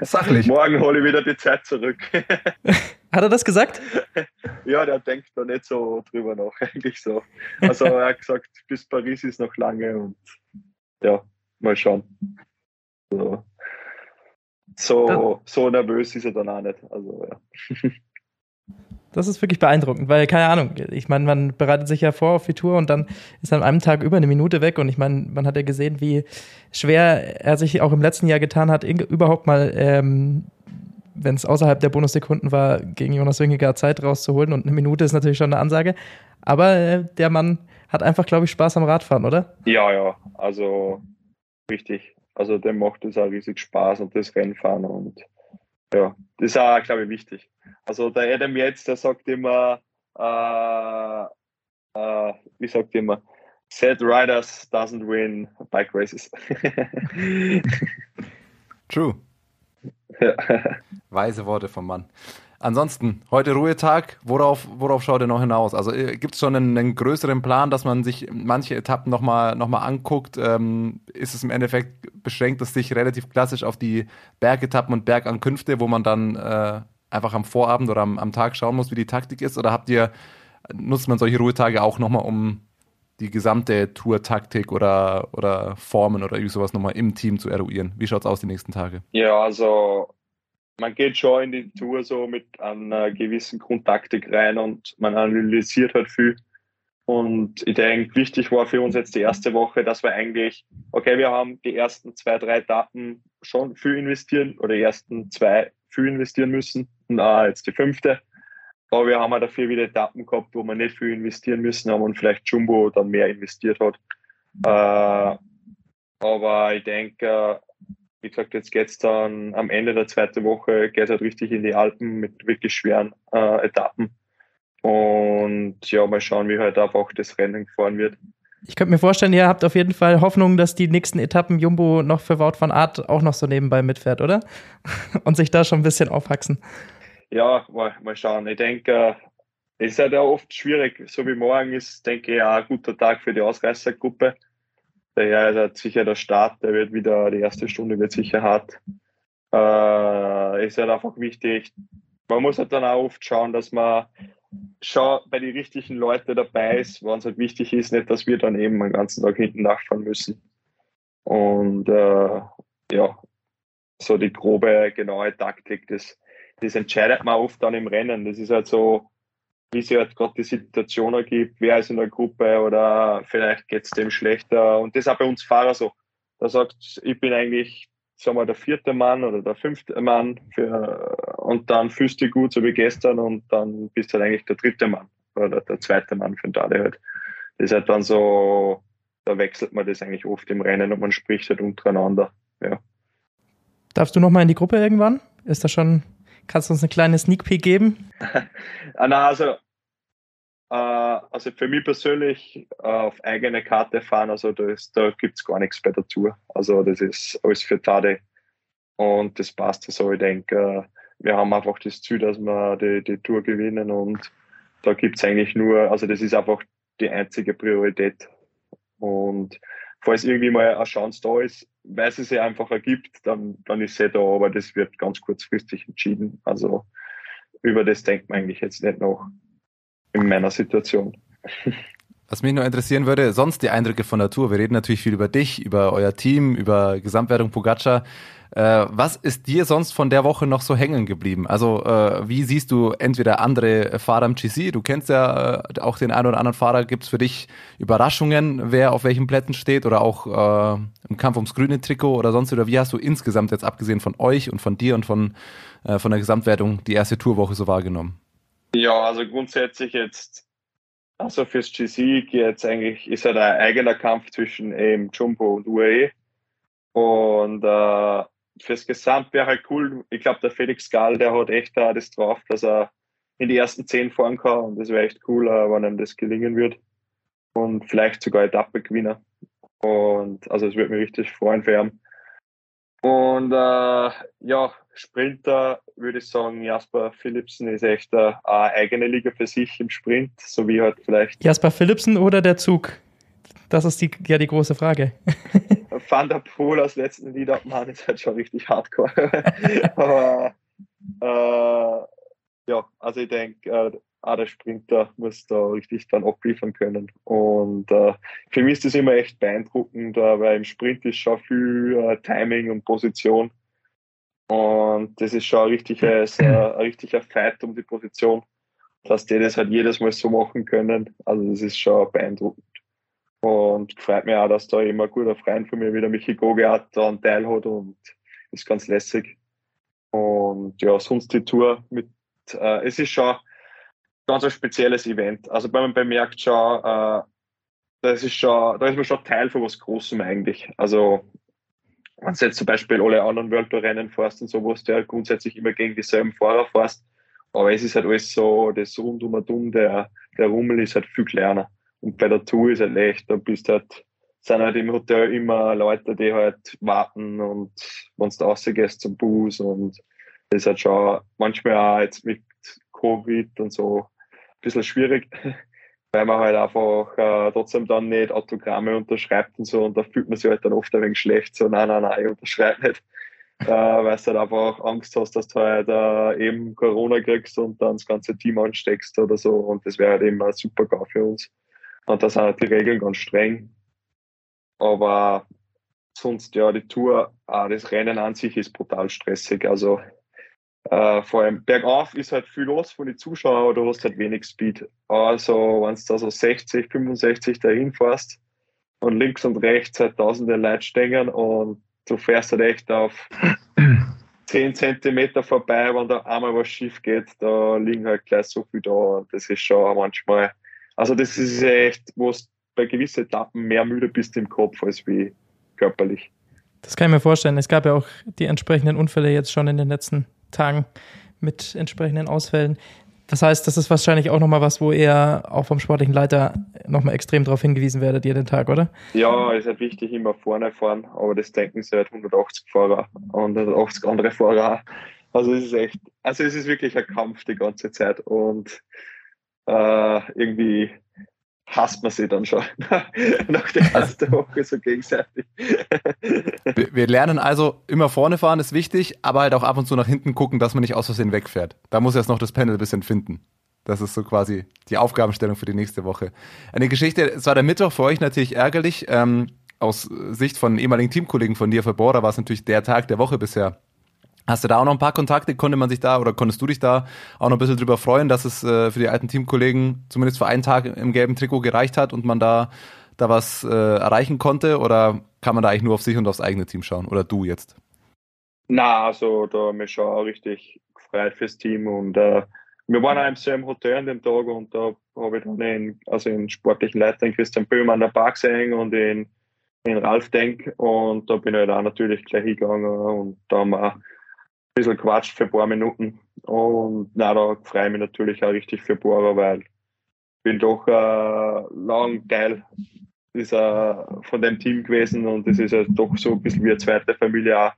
Sachlich. Morgen hole ich wieder die Zeit zurück. hat er das gesagt? Ja, der denkt da nicht so drüber nach, eigentlich so. Also er hat gesagt, bis Paris ist noch lange und ja, mal schauen. So, so, so nervös ist er dann auch nicht. Also ja. Das ist wirklich beeindruckend, weil, keine Ahnung, ich meine, man bereitet sich ja vor auf die Tour und dann ist an einem Tag über eine Minute weg und ich meine, man hat ja gesehen, wie schwer er sich auch im letzten Jahr getan hat, überhaupt mal, ähm, wenn es außerhalb der Bonussekunden war, gegen Jonas Wingegaard Zeit rauszuholen und eine Minute ist natürlich schon eine Ansage. Aber äh, der Mann hat einfach, glaube ich, Spaß am Radfahren, oder? Ja, ja, also richtig. Also dem macht es auch riesig Spaß und das Rennfahren und ja, das ist auch, glaube ich, wichtig. Also der Adam jetzt, der sagt immer, äh, äh, wie sagt immer, Sad Riders doesn't win bike races. True. Weise Worte vom Mann. Ansonsten, heute Ruhetag, worauf, worauf schaut ihr noch hinaus? Also äh, gibt es schon einen, einen, größeren Plan, dass man sich manche Etappen nochmal noch mal anguckt? Ähm, ist es im Endeffekt, beschränkt es sich relativ klassisch auf die Bergetappen und Bergankünfte, wo man dann äh, einfach am Vorabend oder am, am Tag schauen muss, wie die Taktik ist? Oder habt ihr, nutzt man solche Ruhetage auch nochmal, um die gesamte Tour-Taktik oder, oder Formen oder sowas nochmal im Team zu eruieren? Wie schaut es aus die nächsten Tage? Ja, also man geht schon in die Tour so mit einer gewissen Grundtaktik rein und man analysiert halt viel. Und ich denke, wichtig war für uns jetzt die erste Woche, dass wir eigentlich, okay, wir haben die ersten zwei, drei Daten schon viel investieren oder die ersten zwei viel investieren müssen und auch jetzt die fünfte. Aber wir haben auch dafür wieder Etappen gehabt, wo wir nicht viel investieren müssen haben und vielleicht Jumbo dann mehr investiert hat. Äh, aber ich denke, wie gesagt, jetzt geht es dann am Ende der zweiten Woche, geht es halt richtig in die Alpen mit wirklich schweren äh, Etappen. Und ja, mal schauen, wie halt einfach das Rennen gefahren wird. Ich könnte mir vorstellen, ihr habt auf jeden Fall Hoffnung, dass die nächsten Etappen Jumbo noch für Wout van Art auch noch so nebenbei mitfährt, oder? Und sich da schon ein bisschen aufwachsen. Ja, mal, mal schauen. Ich denke, es ist halt auch oft schwierig. So wie morgen ist, denke ich, auch ein guter Tag für die Ausreißergruppe. Daher ist halt sicher der Start, der wird wieder, die erste Stunde wird sicher hart. Äh, ist halt einfach wichtig. Man muss halt dann auch oft schauen, dass man schon bei den richtigen Leuten dabei ist, wenn es halt wichtig ist, nicht, dass wir dann eben den ganzen Tag hinten nachfahren müssen. Und äh, ja, so die grobe, genaue Taktik, das, das entscheidet man oft dann im Rennen. Das ist halt so, wie sich halt gerade die Situation ergibt, wer ist in der Gruppe oder vielleicht geht es dem schlechter. Und das ist auch bei uns Fahrer so. Da sagt, ich bin eigentlich, sagen wir, der vierte Mann oder der fünfte Mann für, und dann fühlst du dich gut, so wie gestern, und dann bist du halt eigentlich der dritte Mann oder der zweite Mann für den Tade halt. Das ist halt dann so, da wechselt man das eigentlich oft im Rennen und man spricht halt untereinander. Ja. Darfst du nochmal in die Gruppe irgendwann? Ist das schon Kannst du uns eine kleine Sneak Peek geben? ah, also, äh, also für mich persönlich äh, auf eigene Karte fahren, also das, da gibt es gar nichts bei der Tour. Also das ist alles für Tade und das passt so. Ich denke, wir haben einfach das Ziel, dass wir die, die Tour gewinnen und da gibt es eigentlich nur, also das ist einfach die einzige Priorität. Und falls irgendwie mal eine Chance da ist, weil es sich einfach ergibt, dann, dann ist sie da, aber das wird ganz kurzfristig entschieden. Also über das denkt man eigentlich jetzt nicht noch in meiner Situation. Was mich nur interessieren würde, sonst die Eindrücke von der Tour. Wir reden natürlich viel über dich, über euer Team, über Gesamtwertung Pogacar. Äh, was ist dir sonst von der Woche noch so hängen geblieben? Also äh, wie siehst du entweder andere Fahrer im GC? Du kennst ja äh, auch den einen oder anderen Fahrer. Gibt es für dich Überraschungen, wer auf welchen Plätzen steht oder auch äh, im Kampf ums grüne Trikot oder sonst? Oder wie hast du insgesamt jetzt abgesehen von euch und von dir und von, äh, von der Gesamtwertung die erste Tourwoche so wahrgenommen? Ja, also grundsätzlich jetzt, also fürs GC jetzt eigentlich ist halt ein eigener Kampf zwischen eben Jumbo und UAE. Und äh, fürs Gesamt wäre halt cool. Ich glaube, der Felix Gall, der hat echt da das drauf, dass er in die ersten zehn fahren kann. Und das wäre echt cool, äh, wenn ihm das gelingen wird. Und vielleicht sogar Etappe-Gewinner. Und also es würde mich richtig freuen für ihn. Und äh, ja, Sprinter würde ich sagen, Jasper Philipsen ist echt eine, eine eigene Liga für sich im Sprint, so wie halt vielleicht. Jasper Philipsen oder der Zug? Das ist die, ja die große Frage. Van der Poel als letzten Lied abmachen ist halt schon richtig hardcore. Aber äh, ja, also ich denke, auch der Sprinter muss da richtig dann abliefern können. Und äh, für mich ist das immer echt beeindruckend, äh, weil im Sprint ist schon viel äh, Timing und Position. Und das ist schon ein richtiges, äh, ein richtiger Fight um die Position, dass die das halt jedes Mal so machen können. Also das ist schon beeindruckend. Und freut mich auch, dass da immer ein guter Freund von mir wieder Michi Goge hat, daran teilhat und ist ganz lässig. Und ja, sonst die Tour mit, äh, es ist schon ganz ein spezielles Event. Also wenn man bemerkt schon, äh, das ist schon, da ist man schon Teil von was Großem eigentlich. Also wenn du jetzt zum Beispiel alle anderen World Tour Rennen fährst und so, wo du ja grundsätzlich immer gegen dieselben Fahrer fährst. Aber es ist halt alles so, das rundum und um, der, der Rummel ist halt viel kleiner. Und bei der Tour ist halt echt, da bist halt, sind halt im Hotel immer Leute, die halt warten und wenn du rausgehst zum Bus und das ist halt schon manchmal auch jetzt mit Covid und so bisschen schwierig, weil man halt einfach äh, trotzdem dann nicht Autogramme unterschreibt und so und da fühlt man sich halt dann oft ein wenig schlecht, so nein, nein, nein, ich unterschreibe nicht. äh, weil du halt einfach Angst hast, dass du halt äh, eben Corona kriegst und dann das ganze Team ansteckst oder so und das wäre halt eben ein super GAU für uns. Und da sind halt die Regeln ganz streng. Aber sonst, ja, die Tour, äh, das Rennen an sich ist brutal stressig. Also äh, vor allem bergauf ist halt viel los von den Zuschauern, aber du hast halt wenig Speed. Also, wenn du da so 60, 65 dahin fährst und links und rechts halt tausende Leute stehen und du fährst halt echt auf 10 Zentimeter vorbei, wenn da einmal was schief geht, da liegen halt gleich so viel da und das ist schon manchmal also das ist echt, wo es bei gewissen Etappen mehr müde bist im Kopf als wie körperlich. Das kann ich mir vorstellen. Es gab ja auch die entsprechenden Unfälle jetzt schon in den letzten Tagen mit entsprechenden Ausfällen. Das heißt, das ist wahrscheinlich auch nochmal was, wo ihr auch vom sportlichen Leiter nochmal extrem darauf hingewiesen werdet, jeden Tag, oder? Ja, ist halt wichtig, immer vorne fahren, aber das denken sie halt 180 Fahrer und 180 andere Fahrer. Also es ist echt, also es ist wirklich ein Kampf die ganze Zeit und äh, irgendwie hasst man sie dann schon nach der ersten Woche so gegenseitig. wir lernen also, immer vorne fahren ist wichtig, aber halt auch ab und zu nach hinten gucken, dass man nicht aus Versehen wegfährt. Da muss jetzt noch das Panel ein bisschen finden. Das ist so quasi die Aufgabenstellung für die nächste Woche. Eine Geschichte, es war der Mittwoch für euch natürlich ärgerlich. Ähm, aus Sicht von ehemaligen Teamkollegen von dir für Bora war es natürlich der Tag der Woche bisher Hast du da auch noch ein paar Kontakte? Konnte man sich da oder konntest du dich da auch noch ein bisschen drüber freuen, dass es äh, für die alten Teamkollegen zumindest für einen Tag im gelben Trikot gereicht hat und man da, da was äh, erreichen konnte? Oder kann man da eigentlich nur auf sich und aufs eigene Team schauen? Oder du jetzt? Na, also da haben wir schon auch richtig gefreut fürs Team und äh, wir waren auch im selben Hotel an dem Tag und da habe ich dann den, also den sportlichen Leiter Christian Böhm an der Park gesehen und den, den Ralf Denk und da bin ich halt auch natürlich gleich hingegangen und da haben wir bisschen quatscht für ein paar Minuten. Und na, da freue ich mich natürlich auch richtig für Bora, weil ich bin doch äh, lang Teil dieser, von dem Team gewesen und es ist ja doch so ein bisschen wie eine zweite Familie auch.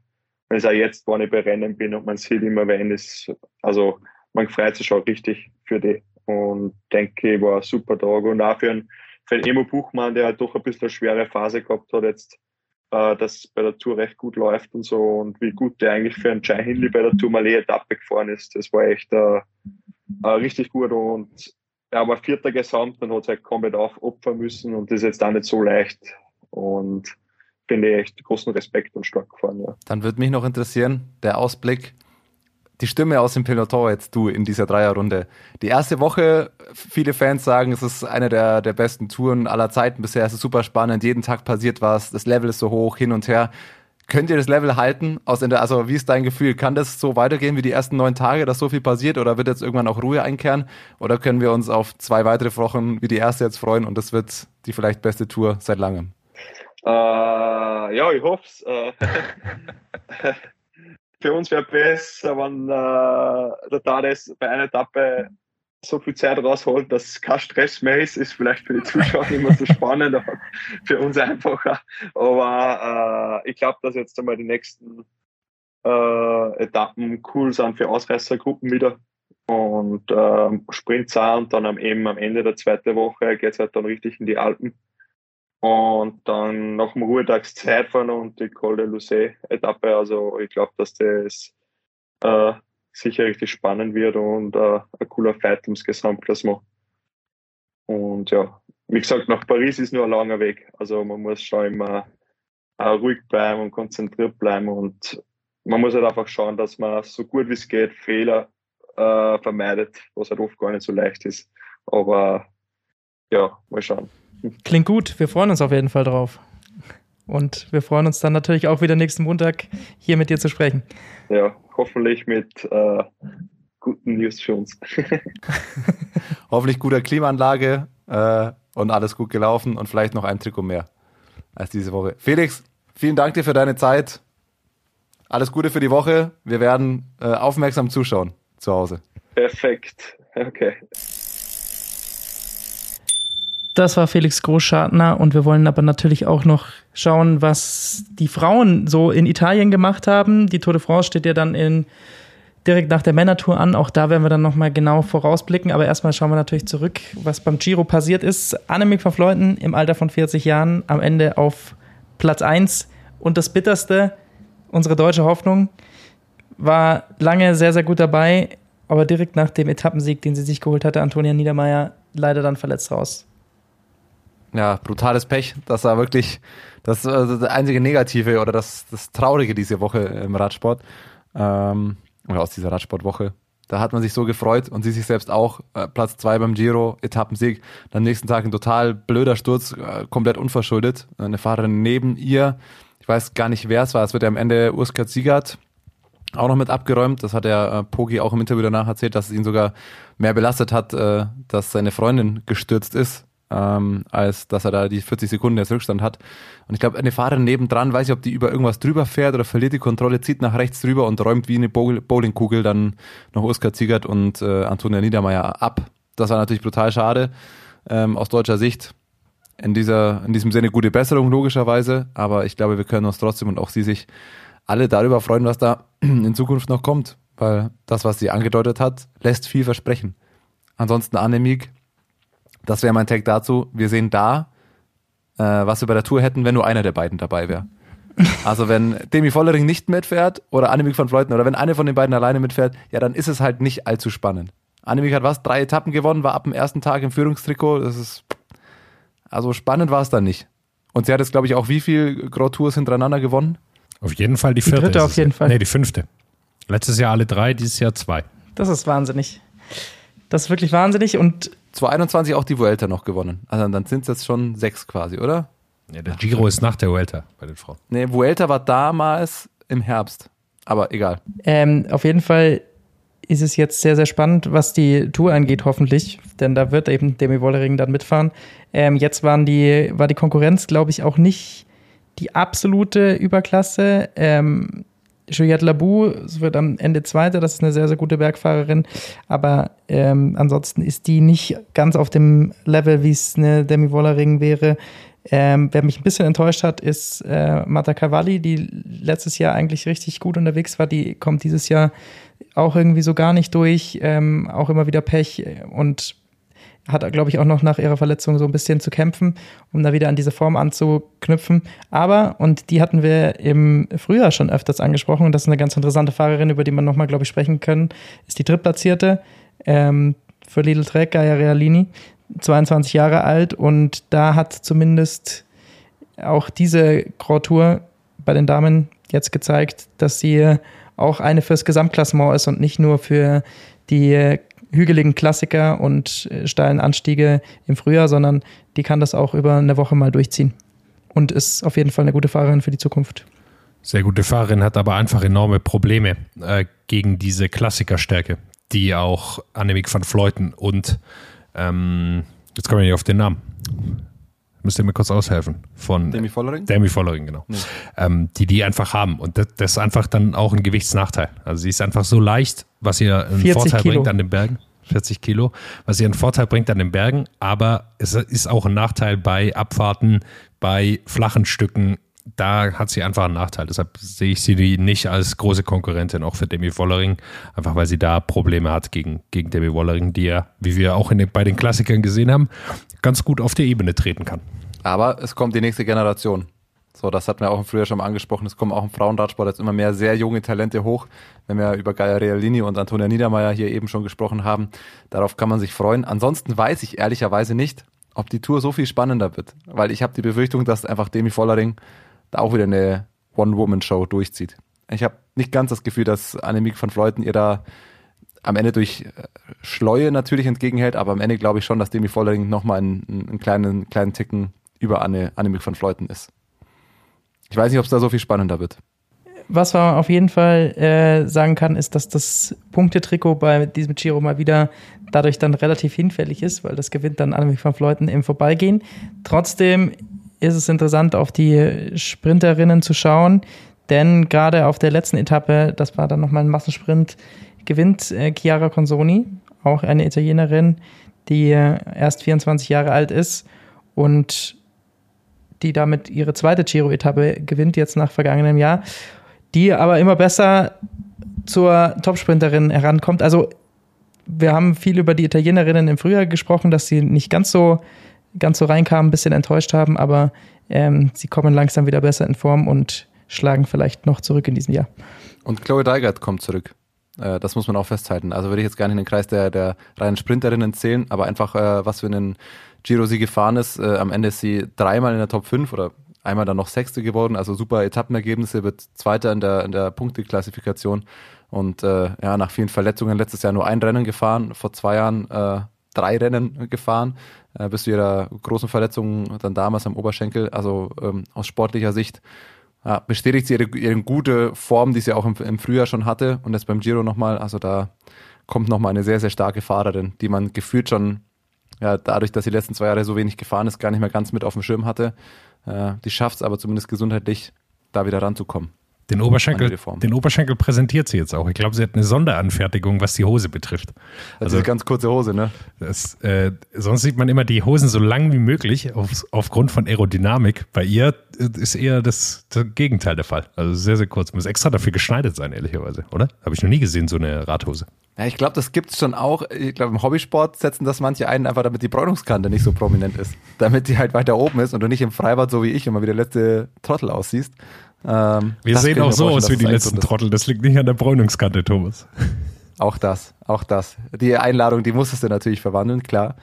Wenn es auch jetzt, wenn ich bei Rennen bin und man sieht immer, wenn es, also man freut sich schon richtig für die. Und denke, war ein super Tag und auch für einen, für einen Emo Buchmann, der halt doch ein bisschen eine schwere Phase gehabt hat jetzt, äh, dass bei der Tour recht gut läuft und so und wie gut der eigentlich für einen Jai Hindley bei der Tour Malé Etappe gefahren ist. Das war echt äh, äh, richtig gut und er war vierter Gesamt und hat sich halt komplett aufopfern müssen und das ist jetzt auch nicht so leicht. Und finde ich echt großen Respekt und stark gefahren. Ja. Dann würde mich noch interessieren, der Ausblick, die Stimme aus dem Peloton jetzt du in dieser Dreierrunde. Die erste Woche, viele Fans sagen, es ist eine der, der besten Touren aller Zeiten bisher. Es ist super spannend, jeden Tag passiert was, das Level ist so hoch, hin und her. Könnt ihr das Level halten? Aus in der, also wie ist dein Gefühl? Kann das so weitergehen wie die ersten neun Tage, dass so viel passiert? Oder wird jetzt irgendwann auch Ruhe einkehren? Oder können wir uns auf zwei weitere Wochen wie die erste jetzt freuen und das wird die vielleicht beste Tour seit langem? Äh, ja, ich hoffe es. Äh, für uns wäre besser, wenn äh, der Tades bei einer Etappe so viel Zeit rausholt, dass kein Stress mehr ist, ist vielleicht für die Zuschauer mehr so spannend, aber für uns einfacher. Aber äh, ich glaube, dass jetzt einmal die nächsten äh, Etappen cool sind für Ausreißergruppen wieder und äh, Sprint sind und dann am, eben am Ende der zweiten Woche geht es halt dann richtig in die Alpen. Und dann nach dem Ruhetag Zeitfahren und die Col de Lucé-Etappe. Also ich glaube, dass das äh, sicher richtig spannend wird und äh, ein cooler Fight ums Gesamtklassement. Und ja, wie gesagt, nach Paris ist nur ein langer Weg. Also man muss schon immer äh, ruhig bleiben und konzentriert bleiben und man muss halt einfach schauen, dass man so gut wie es geht Fehler äh, vermeidet, was halt oft gar nicht so leicht ist. Aber ja, mal schauen. Klingt gut, wir freuen uns auf jeden Fall drauf. Und wir freuen uns dann natürlich auch wieder nächsten Montag hier mit dir zu sprechen. Ja, hoffentlich mit äh, guten News für uns. hoffentlich guter Klimaanlage äh, und alles gut gelaufen und vielleicht noch ein Trikot mehr als diese Woche. Felix, vielen Dank dir für deine Zeit. Alles Gute für die Woche. Wir werden äh, aufmerksam zuschauen zu Hause. Perfekt. Okay. Das war Felix Großschartner und wir wollen aber natürlich auch noch schauen, was die Frauen so in Italien gemacht haben. Die Tour de France steht ja dann in, direkt nach der Männertour an. Auch da werden wir dann nochmal genau vorausblicken. Aber erstmal schauen wir natürlich zurück, was beim Giro passiert ist. Annemiek van Fleuten im Alter von 40 Jahren am Ende auf Platz 1. Und das Bitterste, unsere deutsche Hoffnung, war lange sehr, sehr gut dabei. Aber direkt nach dem Etappensieg, den sie sich geholt hatte, Antonia Niedermeyer leider dann verletzt raus ja, brutales Pech. Das war wirklich das, also das einzige Negative oder das, das Traurige diese Woche im Radsport. Ähm, oder aus dieser Radsportwoche. Da hat man sich so gefreut und sie sich selbst auch. Äh, Platz zwei beim Giro, Etappensieg. Dann nächsten Tag ein total blöder Sturz, äh, komplett unverschuldet. Eine Fahrerin neben ihr, ich weiß gar nicht, wer es war. Es wird ja am Ende Urs Ziegert auch noch mit abgeräumt. Das hat der äh, Pogi auch im Interview danach erzählt, dass es ihn sogar mehr belastet hat, äh, dass seine Freundin gestürzt ist ähm, als dass er da die 40 Sekunden jetzt Rückstand hat. Und ich glaube, eine Fahrerin nebendran, weiß ich, ob die über irgendwas drüber fährt oder verliert die Kontrolle, zieht nach rechts drüber und räumt wie eine Bowlingkugel dann noch Oskar Ziegert und äh, Antonia Niedermeyer ab. Das war natürlich brutal schade ähm, aus deutscher Sicht. In, dieser, in diesem Sinne gute Besserung logischerweise, aber ich glaube, wir können uns trotzdem und auch sie sich alle darüber freuen, was da in Zukunft noch kommt, weil das, was sie angedeutet hat, lässt viel versprechen. Ansonsten Annemiek, das wäre mein Take dazu. Wir sehen da, äh, was wir bei der Tour hätten, wenn nur einer der beiden dabei wäre. Also wenn Demi Vollering nicht mitfährt oder Annemiek van Fleuten oder wenn eine von den beiden alleine mitfährt, ja, dann ist es halt nicht allzu spannend. Annemiek hat was? Drei Etappen gewonnen, war ab dem ersten Tag im Führungstrikot. Das ist, also spannend war es dann nicht. Und sie hat jetzt, glaube ich, auch wie viel Grand Tours hintereinander gewonnen? Auf jeden Fall die vierte. Die dritte auf jeden Fall. Nee, die fünfte. Letztes Jahr alle drei, dieses Jahr zwei. Das ist wahnsinnig. Das ist wirklich wahnsinnig und 2021 auch die Vuelta noch gewonnen. Also dann sind es jetzt schon sechs quasi, oder? Ja, der Giro ist nach der Vuelta bei den Frauen. Nee, Vuelta war damals im Herbst. Aber egal. Ähm, auf jeden Fall ist es jetzt sehr, sehr spannend, was die Tour angeht, hoffentlich. Denn da wird eben Demi Wollering dann mitfahren. Ähm, jetzt waren die, war die Konkurrenz, glaube ich, auch nicht die absolute Überklasse. Ähm, Juliette Labou wird am Ende Zweite, das ist eine sehr, sehr gute Bergfahrerin, aber ähm, ansonsten ist die nicht ganz auf dem Level, wie es eine Demi Wollering wäre. Ähm, wer mich ein bisschen enttäuscht hat, ist äh, Marta Cavalli, die letztes Jahr eigentlich richtig gut unterwegs war. Die kommt dieses Jahr auch irgendwie so gar nicht durch, ähm, auch immer wieder Pech und hat, glaube ich, auch noch nach ihrer Verletzung so ein bisschen zu kämpfen, um da wieder an diese Form anzuknüpfen. Aber, und die hatten wir im Frühjahr schon öfters angesprochen, und das ist eine ganz interessante Fahrerin, über die man nochmal, glaube ich, sprechen können, ist die Drittplatzierte. Ähm, für Lidl Trek, Gaia Realini, 22 Jahre alt und da hat zumindest auch diese Grand Tour bei den Damen jetzt gezeigt, dass sie auch eine fürs Gesamtklassement ist und nicht nur für die hügeligen Klassiker und äh, steilen Anstiege im Frühjahr, sondern die kann das auch über eine Woche mal durchziehen und ist auf jeden Fall eine gute Fahrerin für die Zukunft. Sehr gute Fahrerin, hat aber einfach enorme Probleme äh, gegen diese Klassikerstärke, die auch Annemiek van Fleuten und ähm, jetzt komme ich nicht auf den Namen. Müsst ihr mir kurz aushelfen. Von Demi Vollering? Demi Vollering, genau. Nee. Ähm, die die einfach haben. Und das, das ist einfach dann auch ein Gewichtsnachteil. Also sie ist einfach so leicht, was ihr einen 40 Vorteil Kilo. bringt an den Bergen. 40 Kilo, was ihr einen Vorteil bringt an den Bergen, aber es ist auch ein Nachteil bei Abfahrten, bei flachen Stücken. Da hat sie einfach einen Nachteil. Deshalb sehe ich sie nicht als große Konkurrentin, auch für Demi Wollering, einfach weil sie da Probleme hat gegen, gegen Demi Wollering, die ja, wie wir auch in den, bei den Klassikern gesehen haben, ganz gut auf die Ebene treten kann. Aber es kommt die nächste Generation. So, das hatten wir auch früher schon mal angesprochen. Es kommen auch im Frauenradsport jetzt immer mehr sehr junge Talente hoch. Wenn wir über Gaia Realini und Antonia Niedermeyer hier eben schon gesprochen haben, darauf kann man sich freuen. Ansonsten weiß ich ehrlicherweise nicht, ob die Tour so viel spannender wird. Weil ich habe die Befürchtung, dass einfach Demi Vollering da auch wieder eine One-Woman-Show durchzieht. Ich habe nicht ganz das Gefühl, dass Annemiek van Fleuten ihr da am Ende durch äh, Schleue natürlich entgegenhält, aber am Ende glaube ich schon, dass Demi Vollering nochmal einen, einen kleinen, kleinen Ticken über Anne, Annemiek van Fleuten ist. Ich weiß nicht, ob es da so viel spannender wird. Was man auf jeden Fall äh, sagen kann, ist, dass das Punktetrikot bei diesem Giro mal wieder dadurch dann relativ hinfällig ist, weil das gewinnt dann Annemiek van Fleuten im Vorbeigehen. Trotzdem ist es interessant, auf die Sprinterinnen zu schauen, denn gerade auf der letzten Etappe, das war dann nochmal ein Massensprint, gewinnt äh, Chiara Consoni, auch eine Italienerin, die äh, erst 24 Jahre alt ist und die damit ihre zweite Giro-Etappe gewinnt, jetzt nach vergangenem Jahr, die aber immer besser zur Topsprinterin herankommt. Also wir haben viel über die Italienerinnen im Frühjahr gesprochen, dass sie nicht ganz so, ganz so reinkamen, ein bisschen enttäuscht haben, aber ähm, sie kommen langsam wieder besser in Form und schlagen vielleicht noch zurück in diesem Jahr. Und Chloe Deigert kommt zurück. Äh, das muss man auch festhalten. Also würde ich jetzt gar nicht in den Kreis der, der reinen Sprinterinnen zählen, aber einfach, äh, was für einen Giro sie gefahren ist. Äh, am Ende ist sie dreimal in der Top 5 oder einmal dann noch Sechste geworden, also super Etappenergebnisse, wird Zweiter in der, in der Punkteklassifikation und äh, ja, nach vielen Verletzungen letztes Jahr nur ein Rennen gefahren, vor zwei Jahren äh, drei Rennen gefahren, äh, bis zu ihrer großen Verletzung dann damals am Oberschenkel, also ähm, aus sportlicher Sicht ja, bestätigt sie ihre, ihre gute Form, die sie auch im, im Frühjahr schon hatte und jetzt beim Giro nochmal, also da kommt nochmal eine sehr, sehr starke Fahrerin, die man gefühlt schon ja, dadurch, dass sie die letzten zwei Jahre so wenig gefahren ist, gar nicht mehr ganz mit auf dem Schirm hatte. Äh, die schafft es aber zumindest gesundheitlich, da wieder ranzukommen. Den Oberschenkel, den Oberschenkel präsentiert sie jetzt auch. Ich glaube, sie hat eine Sonderanfertigung, was die Hose betrifft. Also diese ganz kurze Hose, ne? Das, äh, sonst sieht man immer die Hosen so lang wie möglich auf, aufgrund von Aerodynamik. Bei ihr ist eher das, das Gegenteil der Fall. Also sehr, sehr kurz. Muss extra dafür geschneidet sein, ehrlicherweise, oder? Habe ich noch nie gesehen, so eine Radhose. Ja, ich glaube, das gibt's schon auch. Ich glaube, im Hobbysport setzen das manche ein, einfach damit die Bräunungskante nicht so prominent ist. Damit die halt weiter oben ist und du nicht im Freibad so wie ich immer wie der letzte Trottel aussiehst. Ähm, Wir sehen auch so aus wie die letzten Trottel. Das liegt nicht an der Bräunungskante, Thomas. ist. Auch das, auch das. Die Einladung, die musstest du natürlich verwandeln, klar.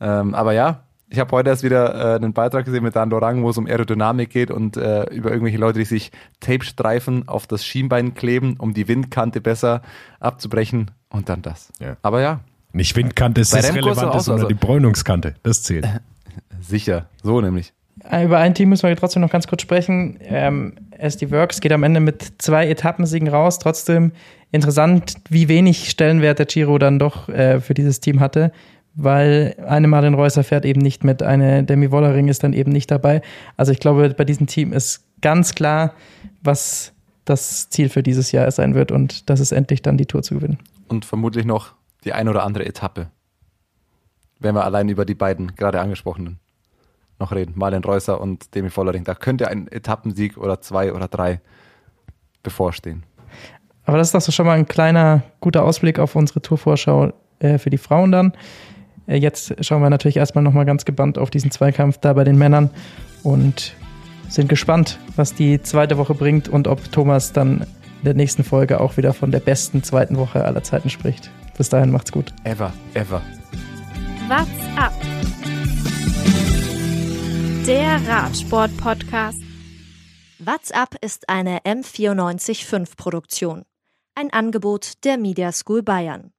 Ähm, aber ja, ich habe heute erst wieder äh, einen Beitrag gesehen mit Dan Lorang, wo es um Aerodynamik geht und äh, über irgendwelche Leute, die sich Tape-Streifen auf das Schienbein kleben, um die Windkante besser abzubrechen und dann das. Ja. Aber ja, Nicht Windkante ist ist es Relevante, auch so, sondern also- die Bräunungskante. Das zählt. sicher, so nämlich. Äh, Über ein Team müssen wir trotzdem noch ganz kurz sprechen. Ähm, SD Works geht am Ende mit zwei Etappensiegen raus. Trotzdem interessant, wie wenig Stellenwert der Giro dann doch äh, für dieses Team hatte, weil eine Martin Reusser fährt eben nicht mit, eine Demi Wollering ist dann eben nicht dabei. Also ich glaube, bei diesem Team ist ganz klar, was das Ziel für dieses Jahr sein wird und das ist endlich dann die Tour zu gewinnen. Und vermutlich noch die ein oder andere Etappe. Wenn wir allein über die beiden gerade angesprochenen noch reden. Marlen Reusser und Demi Vollering. Da könnte ein Etappensieg oder zwei oder drei bevorstehen. Aber das ist doch so schon mal ein kleiner, guter Ausblick auf unsere Tourvorschau äh, für die Frauen dann. Äh, jetzt schauen wir natürlich erstmal nochmal ganz gebannt auf diesen Zweikampf da bei den Männern und sind gespannt, was die zweite Woche bringt und ob Thomas dann in der nächsten Folge auch wieder von der besten zweiten Woche aller Zeiten spricht. Bis dahin macht's gut. Ever, ever. What's up? Der Radsport-Podcast. What's up ist eine M945 Produktion. Ein Angebot der Media School Bayern.